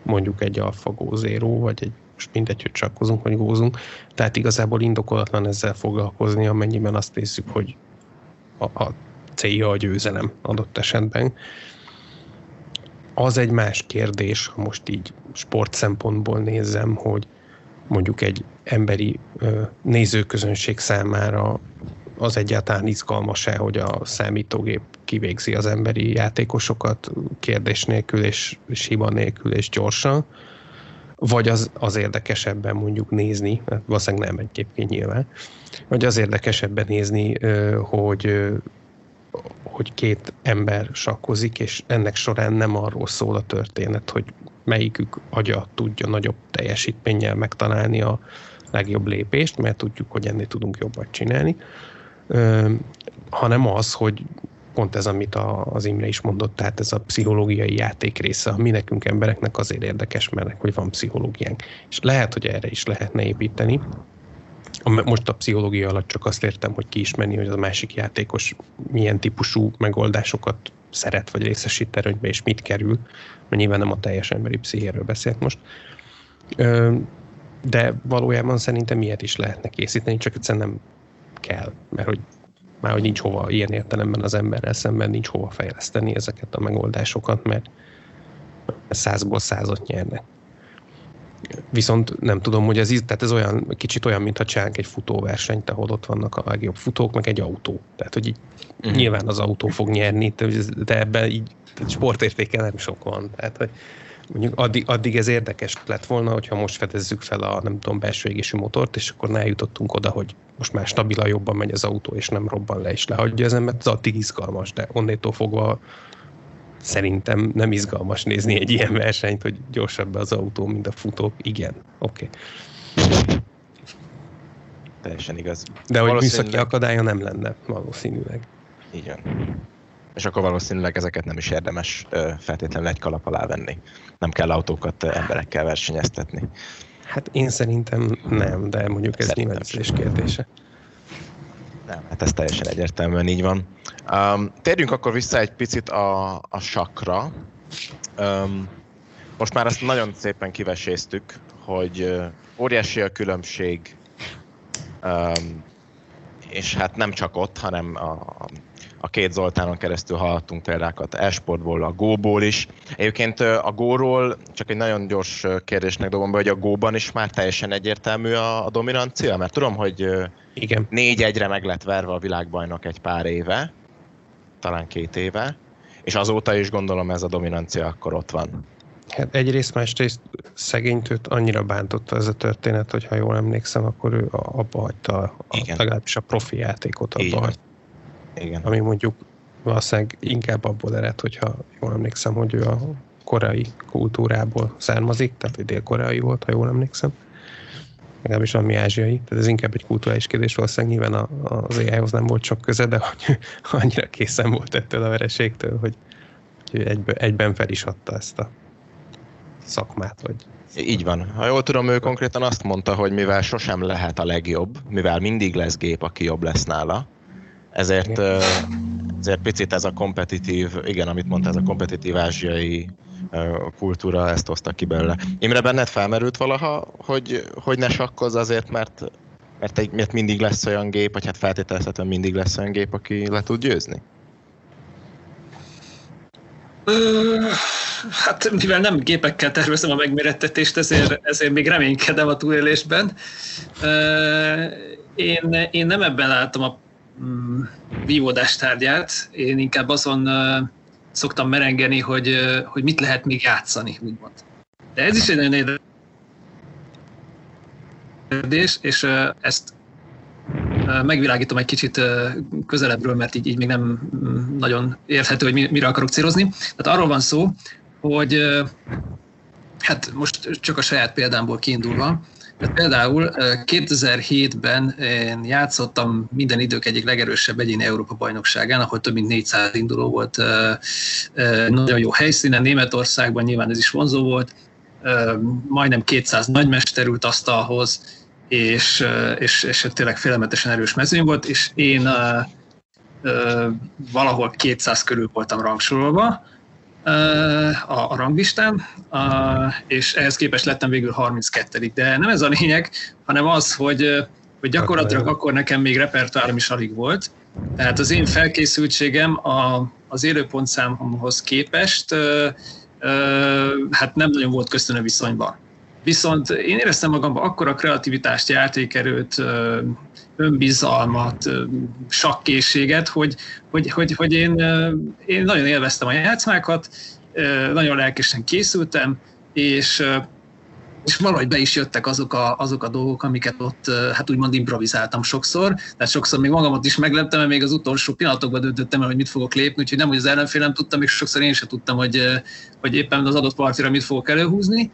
mondjuk egy AlphaGo Zero, vagy egy most mindegy, hogy csakkozunk, vagy gózunk. Tehát igazából indokolatlan ezzel foglalkozni, amennyiben azt nézzük, hogy a, a célja a győzelem adott esetben. Az egy más kérdés, ha most így sport szempontból nézem, hogy mondjuk egy emberi nézőközönség számára az egyáltalán izgalmas-e, hogy a számítógép kivégzi az emberi játékosokat kérdés nélkül és, és hiba nélkül és gyorsan, vagy az, az érdekesebben mondjuk nézni, hát valószínűleg nem egyébként nyilván, vagy az érdekesebben nézni, hogy, hogy két ember sakkozik, és ennek során nem arról szól a történet, hogy melyikük agya tudja nagyobb teljesítménnyel megtalálni a legjobb lépést, mert tudjuk, hogy ennél tudunk jobbat csinálni, hanem az, hogy pont ez, amit a, az Imre is mondott, tehát ez a pszichológiai játék része, ami nekünk embereknek azért érdekes, mert hogy van pszichológiánk. És lehet, hogy erre is lehetne építeni. most a pszichológia alatt csak azt értem, hogy kiismerni, hogy az a másik játékos milyen típusú megoldásokat szeret, vagy részesít erőnybe, és mit kerül, mert nyilván nem a teljes emberi pszichéről beszélt most. De valójában szerintem ilyet is lehetne készíteni, csak egyszerűen nem kell, mert hogy már hogy nincs hova ilyen értelemben az emberrel szemben nincs hova fejleszteni ezeket a megoldásokat, mert százból százat nyernek. Viszont nem tudom, hogy ez, tehát ez olyan, kicsit olyan, mintha csinálunk egy futóversenyt, ahol ott vannak a legjobb futók, meg egy autó. Tehát, hogy így uh-huh. nyilván az autó fog nyerni, de ebben így sportértéke nem sok van. Tehát, hogy mondjuk addig, addig ez érdekes lett volna, hogyha most fedezzük fel a nem tudom, belső égésű motort, és akkor eljutottunk oda, hogy most már stabilan jobban megy az autó, és nem robban le, és lehagyja az embert, az addig izgalmas, de onnétól fogva szerintem nem izgalmas nézni egy ilyen versenyt, hogy gyorsabb az autó, mint a futók. Igen, oké. Okay. Teljesen igaz. De hogy műszaki akadálya nem lenne valószínűleg. Igen. És akkor valószínűleg ezeket nem is érdemes feltétlenül egy kalap alá venni. Nem kell autókat emberekkel versenyeztetni. Hát én szerintem nem, de mondjuk ez nyilván kérdése. Nem, hát ez teljesen egyértelműen így van. Um, térjünk akkor vissza egy picit a, a sakra. Um, most már azt nagyon szépen kiveséztük, hogy uh, óriási a különbség, um, és hát nem csak ott, hanem a, a két Zoltánon keresztül hallottunk példákat esportból, a Go-ból is. Egyébként a Go-ról csak egy nagyon gyors kérdésnek dobom be, hogy a Go-ban is már teljesen egyértelmű a, a dominancia, mert tudom, hogy Igen. négy egyre meg lett verve a világbajnok egy pár éve, talán két éve, és azóta is gondolom ez a dominancia akkor ott van. Hát egyrészt, másrészt szegénytőt annyira bántotta ez a történet, hogy ha jól emlékszem, akkor ő abba hagyta, a, legalábbis a profi játékot abba hagyta. Igen. Ami mondjuk valószínűleg inkább abból ered, hogyha jól emlékszem, hogy ő a koreai kultúrából származik, tehát hogy dél-koreai volt, ha jól emlékszem. Legalábbis ami ázsiai, tehát ez inkább egy kulturális kérdés, valószínűleg nyilván az AI-hoz nem volt sok köze, de hogy annyira készen volt ettől a vereségtől, hogy, hogy egyben, egyben fel is adta ezt a szakmát, vagy így van. Ha jól tudom, ő konkrétan azt mondta, hogy mivel sosem lehet a legjobb, mivel mindig lesz gép, aki jobb lesz nála, ezért, ezért picit ez a kompetitív, igen, amit mondta, ez a kompetitív ázsiai kultúra ezt hozta ki belőle. Imre, benned felmerült valaha, hogy, hogy ne sakkozz azért, mert, mert, egy, mert mindig lesz olyan gép, vagy hát feltételezhetően mindig lesz olyan gép, aki le tud győzni? Hát mivel nem gépekkel tervezem a megmérettetést, ezért, ezért még reménykedem a túlélésben. Én, én nem ebben látom a vívódás tárgyát, én inkább azon szoktam merengeni, hogy, hogy mit lehet még játszani, úgymond. De ez is egy nagyon érdekes, és ezt megvilágítom egy kicsit közelebbről, mert így, így még nem mm, nagyon érthető, hogy mire akarok célozni. Tehát arról van szó, hogy hát most csak a saját példámból kiindulva, tehát például 2007-ben én játszottam minden idők egyik legerősebb egyéni Európa bajnokságán, ahol több mint 400 induló volt. Nagyon jó helyszínen, Németországban nyilván ez is vonzó volt. Majdnem 200 nagymester ült asztalhoz, és, és, és tényleg félelmetesen erős mezőny volt, és én valahol 200 körül voltam rangsorolva, a, a ranglistán, a, és ehhez képest lettem végül 32 De nem ez a lényeg, hanem az, hogy, hogy gyakorlatilag akkor nekem még repertoárom is alig volt. Tehát az én felkészültségem a, az élőpontszámhoz képest ö, ö, hát nem nagyon volt köszönő viszonyban. Viszont én éreztem magamban akkora kreativitást, játékerőt, önbizalmat, sakkészséget, hogy, hogy, hogy, hogy én, én nagyon élveztem a játszmákat, nagyon lelkesen készültem, és, és valahogy be is jöttek azok a, azok a dolgok, amiket ott hát úgymond improvizáltam sokszor, tehát sokszor még magamat is megleptem, mert még az utolsó pillanatokban döntöttem el, hogy mit fogok lépni, úgyhogy nem, hogy az ellenfél nem tudtam, és sokszor én sem tudtam, hogy, hogy éppen az adott partira mit fogok előhúzni,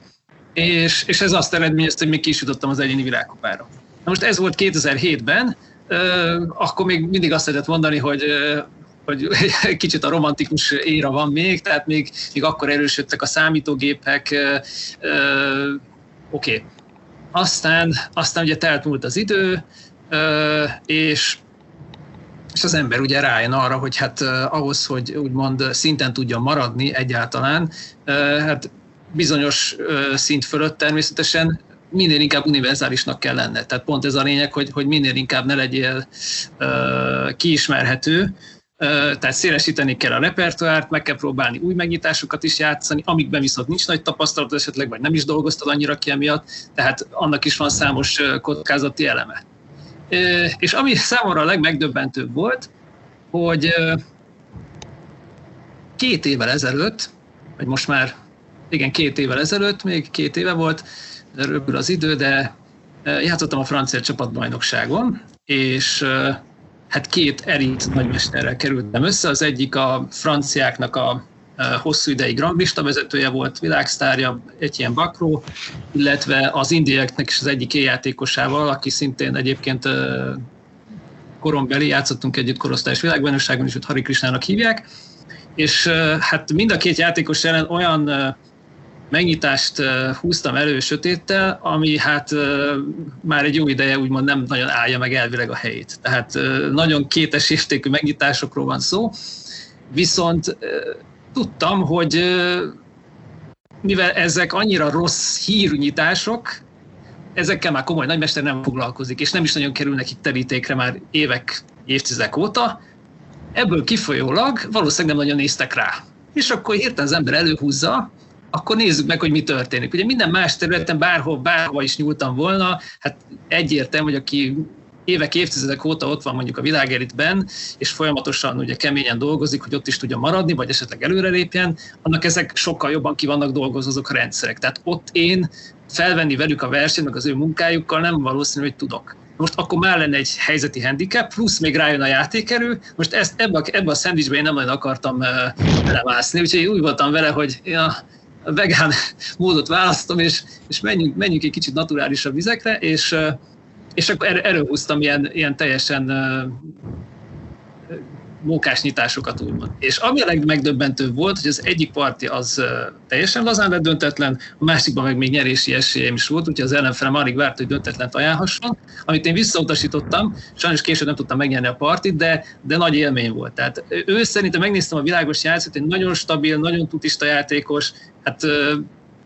és, és ez azt eredményezte, hogy még ki is jutottam az egyéni világkupára. Na most ez volt 2007-ben, akkor még mindig azt lehetett mondani, hogy hogy kicsit a romantikus éra van még, tehát még, még akkor erősödtek a számítógépek, oké. Okay. aztán, aztán ugye telt múlt az idő, és és az ember ugye rájön arra, hogy hát ahhoz, hogy úgymond szinten tudjon maradni egyáltalán, hát bizonyos szint fölött természetesen minél inkább univerzálisnak kell lenne. Tehát pont ez a lényeg, hogy, hogy minél inkább ne legyél uh, kiismerhető, tehát szélesíteni kell a repertoárt, meg kell próbálni új megnyitásokat is játszani, amikben viszont nincs nagy tapasztalat esetleg, vagy nem is dolgoztad annyira ki emiatt, tehát annak is van számos kockázati eleme. És ami számomra a legmegdöbbentőbb volt, hogy két évvel ezelőtt, vagy most már, igen, két évvel ezelőtt, még két éve volt, röpül az idő, de játszottam a francia csapatbajnokságon, és hát két erit nagymesterrel kerültem össze. Az egyik a franciáknak a hosszú ideig ranglista vezetője volt, világsztárja, egy ilyen bakró, illetve az indiaiaknak is az egyik éjjátékosával, aki szintén egyébként korombeli, játszottunk együtt korosztályos világbajnokságon, és őt Hari Krisnának hívják, és hát mind a két játékos ellen olyan megnyitást húztam elő sötéttel, ami hát már egy jó ideje úgymond nem nagyon állja meg elvileg a helyét. Tehát nagyon kétes értékű megnyitásokról van szó, viszont tudtam, hogy mivel ezek annyira rossz hírű nyitások, ezekkel már komoly nagymester nem foglalkozik, és nem is nagyon kerülnek terítékre már évek, évtizedek óta, ebből kifolyólag valószínűleg nem nagyon néztek rá. És akkor hirtelen az ember előhúzza, akkor nézzük meg, hogy mi történik. Ugye minden más területen bárhol, bárhova is nyúltam volna, hát egyértelmű, hogy aki évek, évtizedek óta ott van mondjuk a világelitben, és folyamatosan ugye keményen dolgozik, hogy ott is tudja maradni, vagy esetleg előrelépjen, annak ezek sokkal jobban ki vannak dolgozva azok a rendszerek. Tehát ott én felvenni velük a versenyt, meg az ő munkájukkal nem valószínű, hogy tudok. Most akkor már lenne egy helyzeti handicap, plusz még rájön a játékerő. Most ezt ebbe a, ebbe a szendvicsbe én nem nagyon akartam uh, belemászni, úgyhogy úgy voltam vele, hogy ja, vegán módot választom, és, és menjünk, menjünk egy kicsit naturálisabb vizekre, és, és akkor er, erről húztam ilyen, ilyen teljesen mókás nyitásokat úgymond. És ami a legmegdöbbentőbb volt, hogy az egyik parti az teljesen lazán lett döntetlen, a másikban meg még nyerési esélyem is volt, úgyhogy az ellenfelem alig várt, hogy döntetlent ajánlhasson, amit én visszautasítottam, sajnos később nem tudtam megnyerni a partit, de, de nagy élmény volt. Tehát ő szerintem megnéztem a világos játszót, egy nagyon stabil, nagyon tutista játékos, hát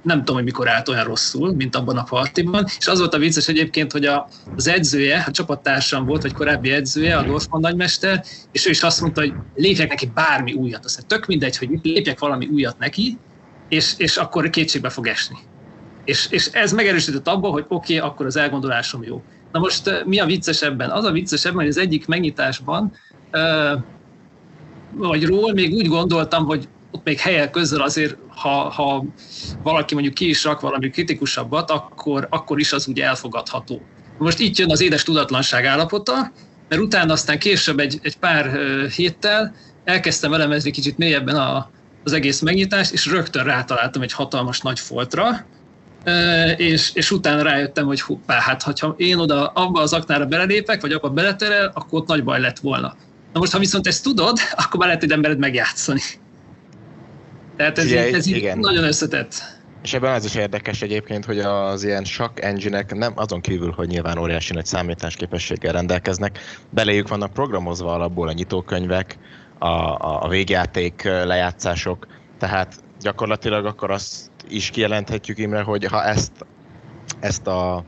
nem tudom, hogy mikor állt olyan rosszul, mint abban a partiban, és az volt a vicces egyébként, hogy a, az edzője, a csapattársam volt, vagy korábbi edzője, a Dorfman nagymester, és ő is azt mondta, hogy lépjek neki bármi újat. Aztán tök mindegy, hogy lépjek valami újat neki, és, és akkor kétségbe fog esni. És, és ez megerősített abban, hogy oké, okay, akkor az elgondolásom jó. Na most mi a vicces ebben? Az a vicces ebben, hogy az egyik megnyitásban, vagy ról még úgy gondoltam, hogy ott még helyek közül azért, ha, ha valaki mondjuk ki is rak valami kritikusabbat, akkor, akkor is az úgy elfogadható. Most itt jön az édes tudatlanság állapota, mert utána aztán később egy, egy pár héttel elkezdtem elemezni kicsit mélyebben a, az egész megnyitást, és rögtön rátaláltam egy hatalmas nagy foltra, és, és utána rájöttem, hogy hoppá, hát ha én oda abba az aknára belelépek, vagy abba beleterel, akkor ott nagy baj lett volna. Na most, ha viszont ezt tudod, akkor már lehet egy embered megjátszani. Tehát ez, Ugye, így, ez igen. nagyon összetett. És ebben az is érdekes egyébként, hogy az ilyen sakk engine nem azon kívül, hogy nyilván óriási nagy számításképességgel rendelkeznek, beléjük vannak programozva alapból a nyitókönyvek, a, a, a végjáték lejátszások, tehát gyakorlatilag akkor azt is kijelenthetjük Imre, hogy ha ezt, ezt a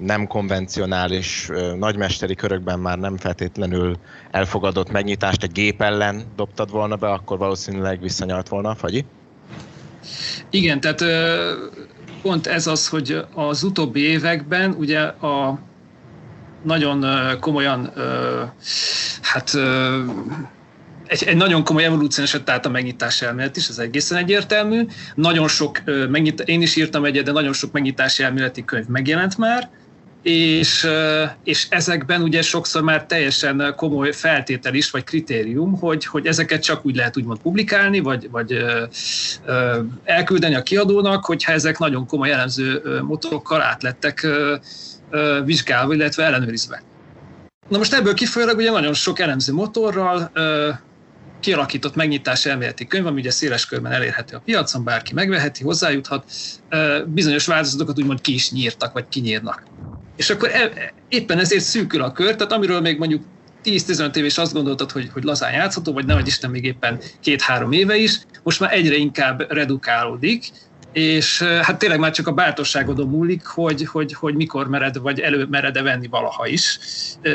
nem konvencionális nagymesteri körökben már nem feltétlenül elfogadott megnyitást egy gép ellen dobtad volna be, akkor valószínűleg visszanyalt volna a fagyi? Igen, tehát pont ez az, hogy az utóbbi években ugye a nagyon komolyan hát egy, egy nagyon komoly evolúciós tehát a megnyitás elmélet is, ez egészen egyértelmű. Nagyon sok, megnyit, én is írtam egyet, de nagyon sok megnyitási elméleti könyv megjelent már, és, és ezekben ugye sokszor már teljesen komoly feltétel is, vagy kritérium, hogy, hogy ezeket csak úgy lehet úgymond publikálni, vagy, vagy ö, elküldeni a kiadónak, hogyha ezek nagyon komoly elemző motorokkal átlettek vizsgálva, illetve ellenőrizve. Na most ebből kifolyólag ugye nagyon sok elemző motorral kialakított megnyitás elméleti könyv, ami ugye széles körben elérhető a piacon, bárki megveheti, hozzájuthat, bizonyos változatokat úgymond ki is nyírtak, vagy kinyírnak. És akkor e, éppen ezért szűkül a kör, tehát amiről még mondjuk 10-15 év is azt gondoltad, hogy, hogy lazán játszható, vagy nehogy Isten még éppen két-három éve is, most már egyre inkább redukálódik, és hát tényleg már csak a bátorságodon múlik, hogy, hogy, hogy mikor mered, vagy elő mered-e venni valaha is,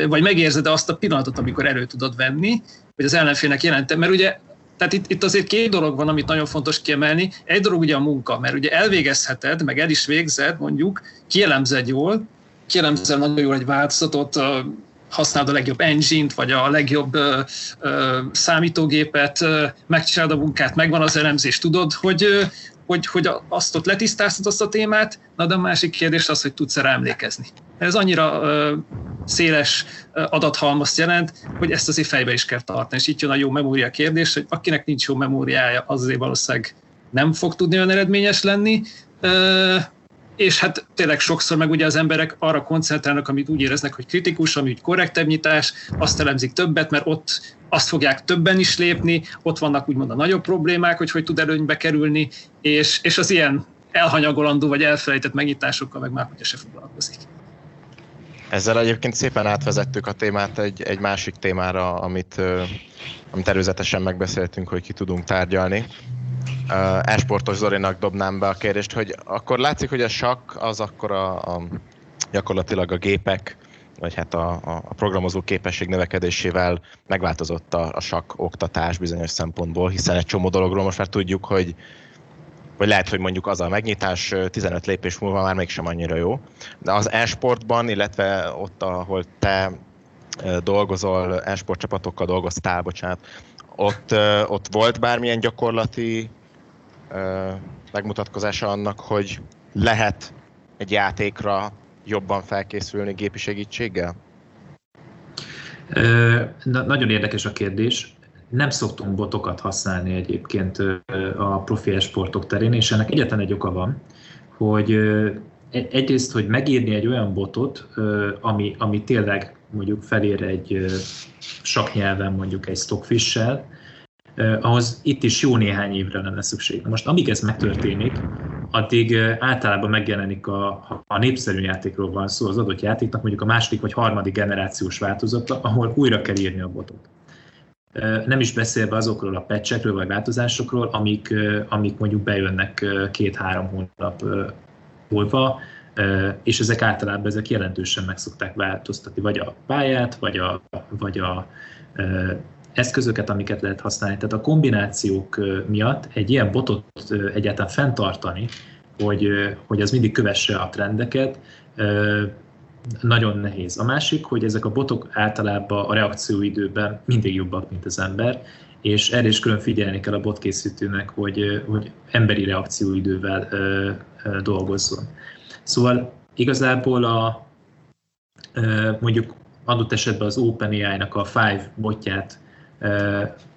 vagy megérzed-e azt a pillanatot, amikor elő tudod venni, hogy az ellenfélnek jelentem, mert ugye tehát itt, itt azért két dolog van, amit nagyon fontos kiemelni. Egy dolog ugye a munka, mert ugye elvégezheted, meg el is végzed, mondjuk, kielemzed jól, kielemzel nagyon jól egy változatot, használod a legjobb engine-t, vagy a legjobb ö, ö, számítógépet, ö, megcsinálod a munkát, megvan az elemzés, tudod, hogy, ö, hogy, hogy azt ott letisztáztad azt a témát, na de a másik kérdés az, hogy tudsz rá emlékezni. Ez annyira ö, széles adathalmazt jelent, hogy ezt azért fejbe is kell tartani. És itt jön a jó memória kérdés, hogy akinek nincs jó memóriája, az azért valószínűleg nem fog tudni olyan eredményes lenni. Ö, és hát tényleg sokszor meg ugye az emberek arra koncentrálnak, amit úgy éreznek, hogy kritikus, ami úgy korrektebb nyitás, azt elemzik többet, mert ott azt fogják többen is lépni, ott vannak úgymond a nagyobb problémák, hogy hogy tud előnybe kerülni, és, és az ilyen elhanyagolandó vagy elfelejtett megnyitásokkal meg már se foglalkozik. Ezzel egyébként szépen átvezettük a témát egy, egy másik témára, amit, amit előzetesen megbeszéltünk, hogy ki tudunk tárgyalni uh, esportos Zorinak dobnám be a kérdést, hogy akkor látszik, hogy a sakk az akkor a, a gyakorlatilag a gépek, vagy hát a, a programozó képesség növekedésével megváltozott a, a sakk oktatás bizonyos szempontból, hiszen egy csomó dologról most már tudjuk, hogy vagy lehet, hogy mondjuk az a megnyitás 15 lépés múlva már mégsem annyira jó. De az e-sportban, illetve ott, ahol te dolgozol, e-sport csapatokkal dolgoztál, bocsánat, ott, ott volt bármilyen gyakorlati megmutatkozása annak, hogy lehet egy játékra jobban felkészülni gépi segítséggel? Na, nagyon érdekes a kérdés. Nem szoktunk botokat használni egyébként a profi sportok terén, és ennek egyetlen egy oka van, hogy e-, egyrészt, hogy megírni egy olyan botot, ami, ami tényleg mondjuk felér egy saknyelven mondjuk egy stockfish-sel, ahhoz itt is jó néhány évre lenne szükség. Most amíg ez megtörténik, addig általában megjelenik a, a népszerű játékról van szó, az adott játéknak mondjuk a második vagy harmadik generációs változata, ahol újra kell írni a botot. Nem is beszélve azokról a pecsekről vagy változásokról, amik, amik mondjuk bejönnek két-három hónap múlva, és ezek általában ezek jelentősen meg szokták változtatni, vagy a pályát, vagy a, vagy a eszközöket, amiket lehet használni. Tehát a kombinációk miatt egy ilyen botot egyáltalán fenntartani, hogy, hogy az mindig kövesse a trendeket, nagyon nehéz. A másik, hogy ezek a botok általában a reakcióidőben mindig jobbak, mint az ember, és erre is külön figyelni kell a botkészítőnek, hogy, hogy emberi reakcióidővel dolgozzon. Szóval igazából a, mondjuk adott esetben az OpenAI-nak a Five botját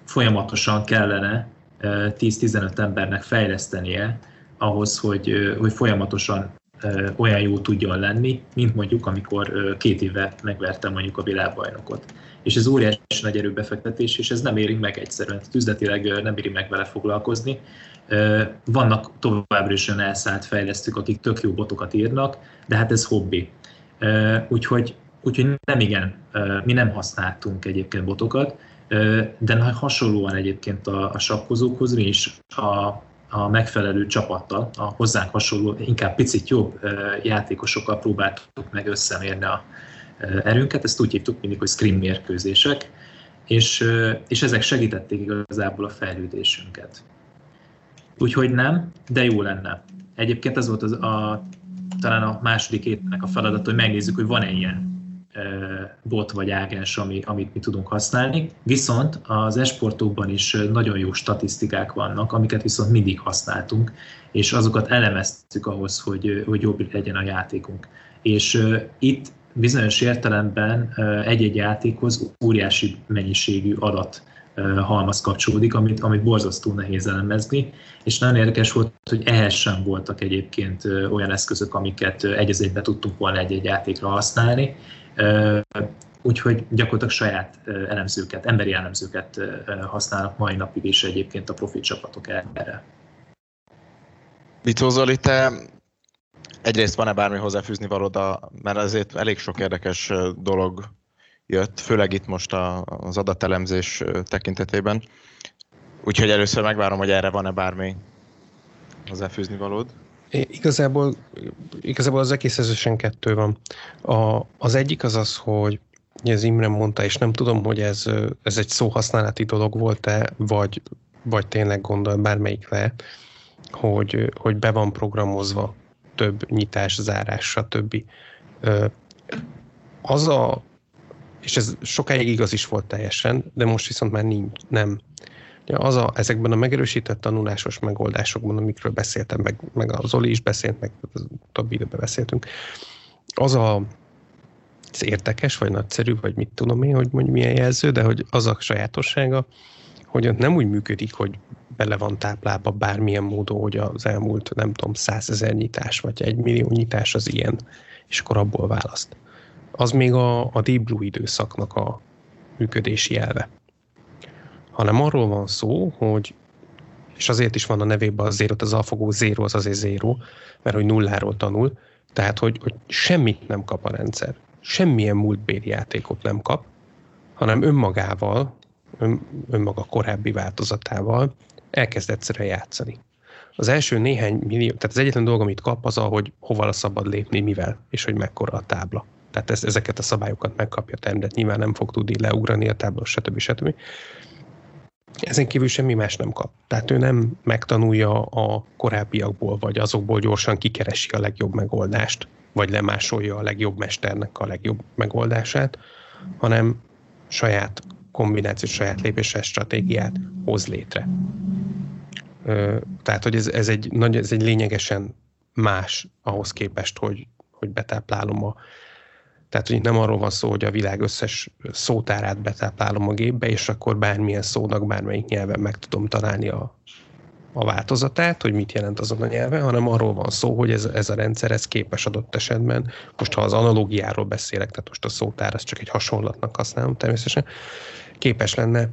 folyamatosan kellene 10-15 embernek fejlesztenie ahhoz, hogy, hogy folyamatosan olyan jó tudjon lenni, mint mondjuk, amikor két éve megvertem mondjuk a világbajnokot. És ez óriási nagy erőbefektetés, és ez nem éri meg egyszerűen. Tehát üzletileg nem éri meg vele foglalkozni. Vannak továbbra is olyan elszállt fejlesztők, akik tök jó botokat írnak, de hát ez hobbi. Úgyhogy, úgyhogy nem igen, mi nem használtunk egyébként botokat, de hasonlóan egyébként a, a sakkozókhoz mi is a, a megfelelő csapattal, a hozzánk hasonló, inkább picit jobb játékosokkal próbáltuk meg összemérni a erőnket, ezt úgy hívtuk mindig, hogy screen mérkőzések, és, és ezek segítették igazából a fejlődésünket. Úgyhogy nem, de jó lenne. Egyébként ez volt az a, talán a második évnek a feladat, hogy megnézzük, hogy van-e ilyen bot vagy ágens, ami, amit mi tudunk használni. Viszont az esportokban is nagyon jó statisztikák vannak, amiket viszont mindig használtunk, és azokat elemeztük ahhoz, hogy, hogy jobb legyen a játékunk. És itt bizonyos értelemben egy-egy játékhoz óriási mennyiségű adat halmaz kapcsolódik, amit, amit borzasztó nehéz elemezni, és nagyon érdekes volt, hogy ehhez sem voltak egyébként olyan eszközök, amiket egy egybe tudtunk volna egy-egy játékra használni, Úgyhogy gyakorlatilag saját elemzőket, emberi elemzőket használnak mai napig is egyébként a profi csapatok erre. Bicó Zoli, te egyrészt van-e bármi hozzáfűzni valód, mert azért elég sok érdekes dolog jött, főleg itt most az adatelemzés tekintetében. Úgyhogy először megvárom, hogy erre van-e bármi hozzáfűzni valód. Igazából, igazából az egész ezesen kettő van. A, az egyik az az, hogy ez Imre mondta, és nem tudom, hogy ez, ez egy szóhasználati dolog volt-e, vagy, vagy tényleg gondol bármelyik le, hogy, hogy be van programozva több nyitás, zárás, stb. Az a, és ez sokáig igaz is volt teljesen, de most viszont már nincs, nem. Az a, ezekben a megerősített tanulásos megoldásokban, amikről beszéltem, meg, meg az Zoli is beszélt, meg több időben beszéltünk, az a ez érdekes, vagy nagyszerű, vagy mit tudom én, hogy mondjuk milyen jelző, de hogy az a sajátossága, hogy ott nem úgy működik, hogy bele van táplálva bármilyen módon, hogy az elmúlt, nem tudom, százezer nyitás, vagy egy millió nyitás az ilyen, és akkor abból választ. Az még a, a Deep Blue időszaknak a működési elve. Hanem arról van szó, hogy és azért is van a nevében az zéro, az alfogó zéro az azért zéro, mert hogy nulláról tanul, tehát hogy, hogy semmit nem kap a rendszer. Semmilyen múltbéli játékot nem kap, hanem önmagával, ön, önmaga korábbi változatával elkezd egyszerűen játszani. Az első néhány millió, tehát az egyetlen dolog, amit kap, az a, hogy hova szabad lépni, mivel, és hogy mekkora a tábla. Tehát ez, ezeket a szabályokat megkapja természet, nyilván nem fog tudni leugrani a tábla, stb. stb. Ezen kívül semmi más nem kap. Tehát ő nem megtanulja a korábbiakból, vagy azokból gyorsan kikeresi a legjobb megoldást, vagy lemásolja a legjobb mesternek a legjobb megoldását, hanem saját kombinációs, saját lépéses stratégiát hoz létre. Tehát, hogy ez, ez, egy, nagy, ez egy lényegesen más ahhoz képest, hogy, hogy betáplálom a, tehát, hogy nem arról van szó, hogy a világ összes szótárát betáplálom a gépbe, és akkor bármilyen szónak bármelyik nyelven meg tudom találni a, a változatát, hogy mit jelent azon a nyelven, hanem arról van szó, hogy ez, ez a rendszer ez képes adott esetben, most ha az analógiáról beszélek, tehát most a szótár, az csak egy hasonlatnak használom természetesen, képes lenne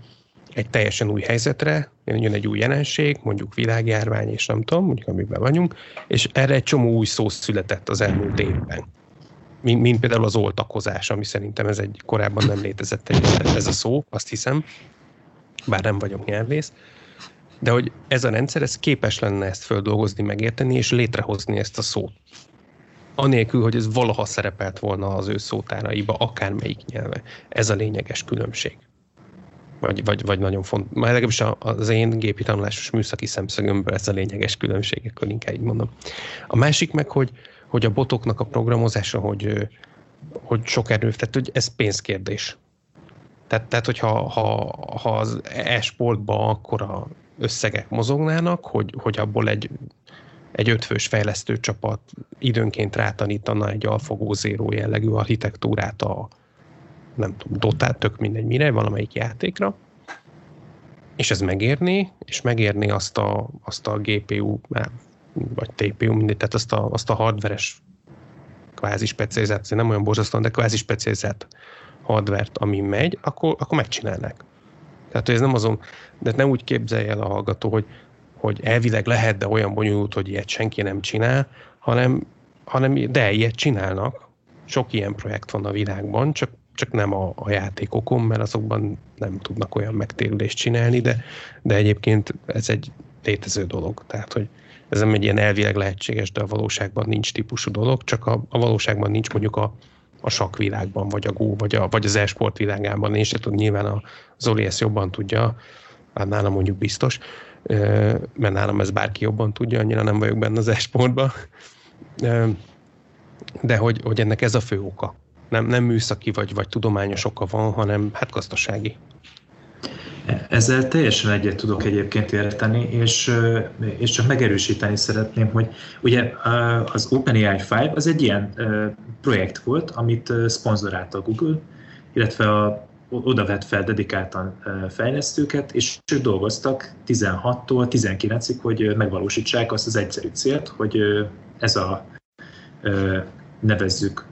egy teljesen új helyzetre, jön egy új jelenség, mondjuk világjárvány, és nem tudom, mondjuk amiben vagyunk, és erre egy csomó új szó született az elmúlt évben. Mint, mint például az oltakozás, ami szerintem ez egy korábban nem létezett egy, ez a szó, azt hiszem, bár nem vagyok nyelvész, de hogy ez a rendszer, ez képes lenne ezt földolgozni, megérteni, és létrehozni ezt a szót. Anélkül, hogy ez valaha szerepelt volna az ő szótáraiba, akármelyik nyelve. Ez a lényeges különbség. Vagy, vagy, vagy nagyon fontos. Már legalábbis az én gépi tanulásos műszaki szemszögömből ez a lényeges különbség, akkor inkább így mondom. A másik meg, hogy, hogy a botoknak a programozása, hogy, hogy sok erő, tehát hogy ez pénzkérdés. Tehát, tehát hogyha ha, ha az e-sportban akkor a összegek mozognának, hogy, hogy abból egy, egy ötfős fejlesztő csapat időnként rátanítana egy alfogó zéró jellegű architektúrát a nem tudom, dotát, tök mindegy mire, valamelyik játékra, és ez megérni, és megérni azt a, azt a GPU, vagy TPU, mindegy, tehát azt a, azt a hardveres kvázi specializált, nem olyan borzasztóan, de kvázi specializált hardvert, ami megy, akkor, akkor megcsinálnak. Tehát, hogy ez nem azon, de nem úgy képzelje el a hallgató, hogy, hogy elvileg lehet, de olyan bonyolult, hogy ilyet senki nem csinál, hanem, hanem de ilyet csinálnak. Sok ilyen projekt van a világban, csak, csak nem a, a játékokon, mert azokban nem tudnak olyan megtérülést csinálni, de, de egyébként ez egy létező dolog. Tehát, hogy ez nem egy ilyen elvileg lehetséges, de a valóságban nincs típusú dolog, csak a, a valóságban nincs mondjuk a, a sakvilágban, vagy a Go, vagy, a, vagy az e-sport világában. Én sem tudom, nyilván a Zoli ezt jobban tudja, hát nálam mondjuk biztos, mert nálam ez bárki jobban tudja, annyira nem vagyok benne az e-sportban. De hogy, hogy ennek ez a fő oka. Nem, nem műszaki vagy, vagy tudományos oka van, hanem hát gazdasági. Ezzel teljesen egyet tudok egyébként érteni, és, és csak megerősíteni szeretném, hogy ugye az OpenAI 5 az egy ilyen projekt volt, amit szponzorálta a Google, illetve a, oda vett fel dedikáltan fejlesztőket, és ők dolgoztak 16-tól 19-ig, hogy megvalósítsák azt az egyszerű célt, hogy ez a nevezzük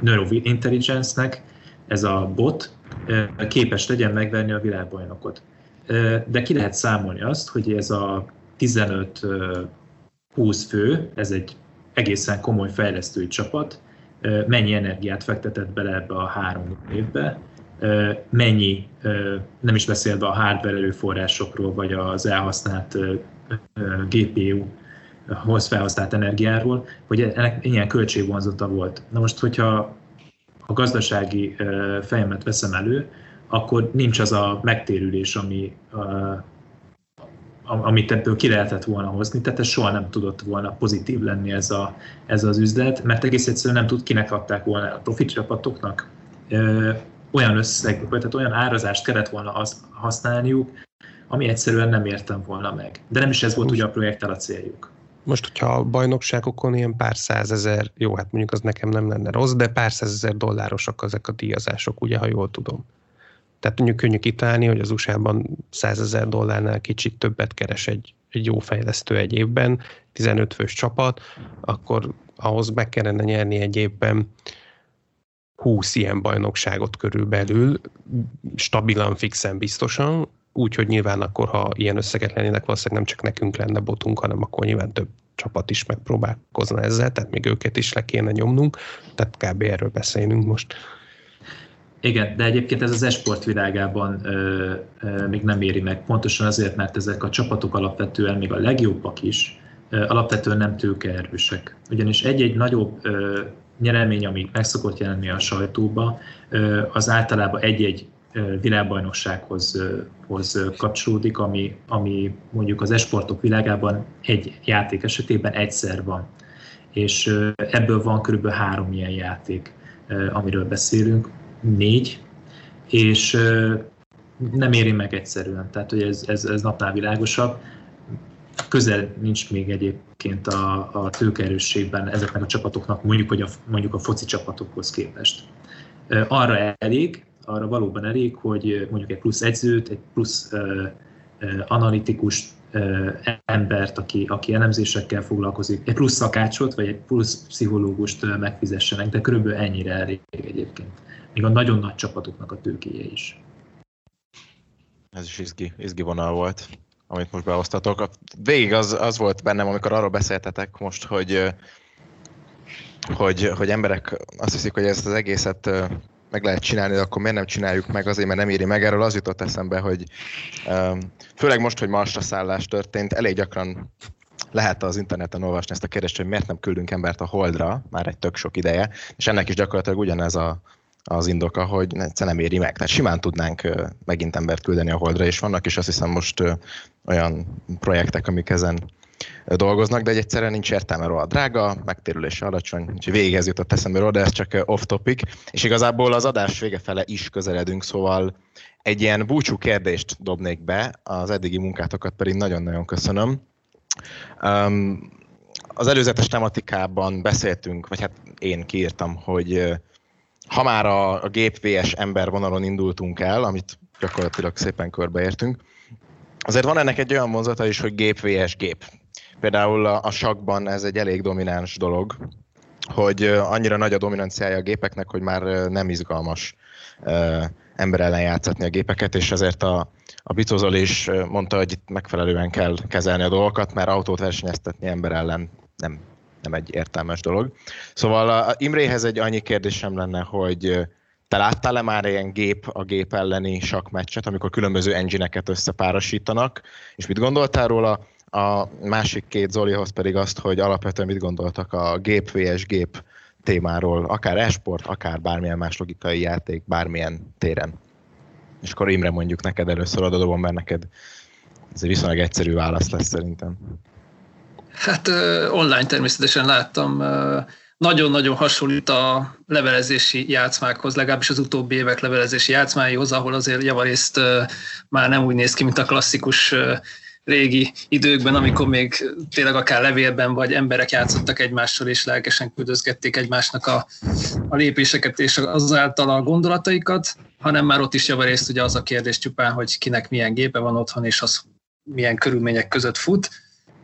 Neurointelligence-nek, ez a bot képes legyen megverni a világbajnokot. De ki lehet számolni azt, hogy ez a 15-20 fő, ez egy egészen komoly fejlesztői csapat, mennyi energiát fektetett bele ebbe a három évbe, mennyi, nem is beszélve a hardware előforrásokról, vagy az elhasznált GPU hoz felhasznált energiáról, hogy ennek ilyen költségvonzata volt. Na most, hogyha a gazdasági fejemet veszem elő, akkor nincs az a megtérülés, ami, amit ebből ki lehetett volna hozni, tehát ez soha nem tudott volna pozitív lenni ez, a, ez az üzlet, mert egész egyszerűen nem tud, kinek adták volna a profit csapatoknak, olyan összeg, tehát olyan árazást kellett volna az, használniuk, ami egyszerűen nem értem volna meg. De nem is ez volt ugye a projekttel a céljuk. Most, hogyha a bajnokságokon ilyen pár százezer, jó, hát mondjuk az nekem nem lenne rossz, de pár százezer dollárosak ezek a díjazások, ugye, ha jól tudom. Tehát mondjuk könnyű kitálni, hogy az USA-ban 100 ezer dollárnál kicsit többet keres egy, egy jó fejlesztő egy évben, 15 fős csapat, akkor ahhoz meg kellene nyerni egy évben 20 ilyen bajnokságot körülbelül, stabilan, fixen, biztosan, úgyhogy nyilván akkor, ha ilyen összeget lennének, valószínűleg nem csak nekünk lenne botunk, hanem akkor nyilván több csapat is megpróbálkozna ezzel, tehát még őket is le kéne nyomnunk, tehát kb. erről beszélünk most. Igen, de egyébként ez az esport világában ö, ö, még nem éri meg, pontosan azért, mert ezek a csapatok alapvetően, még a legjobbak is, ö, alapvetően nem tőkeerősek. Ugyanis egy-egy nagyobb ö, nyerelmény, ami meg szokott jelenni a sajtóba, ö, az általában egy-egy világbajnoksághoz hoz kapcsolódik, ami, ami mondjuk az esportok világában egy játék esetében egyszer van. És ebből van körülbelül három ilyen játék, amiről beszélünk négy, és nem éri meg egyszerűen. Tehát, hogy ez, ez, ez napnál világosabb. Közel nincs még egyébként a, a tőkerősségben ezeknek a csapatoknak, mondjuk, hogy a, mondjuk a foci csapatokhoz képest. Arra elég, arra valóban elég, hogy mondjuk egy plusz edzőt, egy plusz analitikus uh, embert, aki, aki elemzésekkel foglalkozik, egy plusz szakácsot, vagy egy plusz pszichológust megfizessenek, de körülbelül ennyire elég egyébként még a nagyon nagy csapatoknak a tőkéje is. Ez is izgi, izgi vonal volt, amit most beosztatok. Végig az, az volt bennem, amikor arról beszéltetek most, hogy, hogy, hogy emberek azt hiszik, hogy ezt az egészet meg lehet csinálni, de akkor miért nem csináljuk meg, azért, mert nem éri meg. Erről az jutott eszembe, hogy főleg most, hogy Marsra szállás történt, elég gyakran lehet az interneten olvasni ezt a kérdést, hogy miért nem küldünk embert a Holdra, már egy tök sok ideje, és ennek is gyakorlatilag ugyanez a, az indoka, hogy egyszer nem éri meg. Tehát simán tudnánk megint embert küldeni a Holdra, és vannak is azt hiszem most olyan projektek, amik ezen dolgoznak, de egy egyszerűen nincs értelme róla. Drága, megtérülése alacsony, úgyhogy végig ez jutott eszembe róla, de ez csak off-topic. És igazából az adás vége fele is közeledünk, szóval egy ilyen búcsú kérdést dobnék be, az eddigi munkátokat pedig nagyon-nagyon köszönöm. Um, az előzetes tematikában beszéltünk, vagy hát én kiírtam, hogy ha már a, a gép VS ember vonalon indultunk el, amit gyakorlatilag szépen körbeértünk, azért van ennek egy olyan vonzata is, hogy gép VS gép. Például a, a sakban ez egy elég domináns dolog, hogy annyira nagy a dominanciája a gépeknek, hogy már nem izgalmas ember ellen játszatni a gépeket, és ezért a, a Bicozol is mondta, hogy itt megfelelően kell kezelni a dolgokat, mert autót versenyeztetni ember ellen nem nem egy értelmes dolog. Szóval a Imréhez egy annyi kérdésem lenne, hogy te láttál-e már ilyen gép a gép elleni sakmeccset, amikor különböző engine-eket összepárosítanak, és mit gondoltál róla? A másik két Zolihoz pedig azt, hogy alapvetően mit gondoltak a gép vs gép témáról, akár esport, akár bármilyen más logikai játék, bármilyen téren. És akkor Imre mondjuk neked először adodom, mert neked ez egy viszonylag egyszerű válasz lesz szerintem. Hát online természetesen láttam. Nagyon-nagyon hasonlít a levelezési játszmákhoz, legalábbis az utóbbi évek levelezési játszmáihoz, ahol azért javarészt már nem úgy néz ki, mint a klasszikus régi időkben, amikor még tényleg akár levélben vagy emberek játszottak egymással, és lelkesen küldözgették egymásnak a, a lépéseket és azáltal a gondolataikat, hanem már ott is javarészt ugye az a kérdés csupán, hogy kinek milyen gépe van otthon, és az milyen körülmények között fut.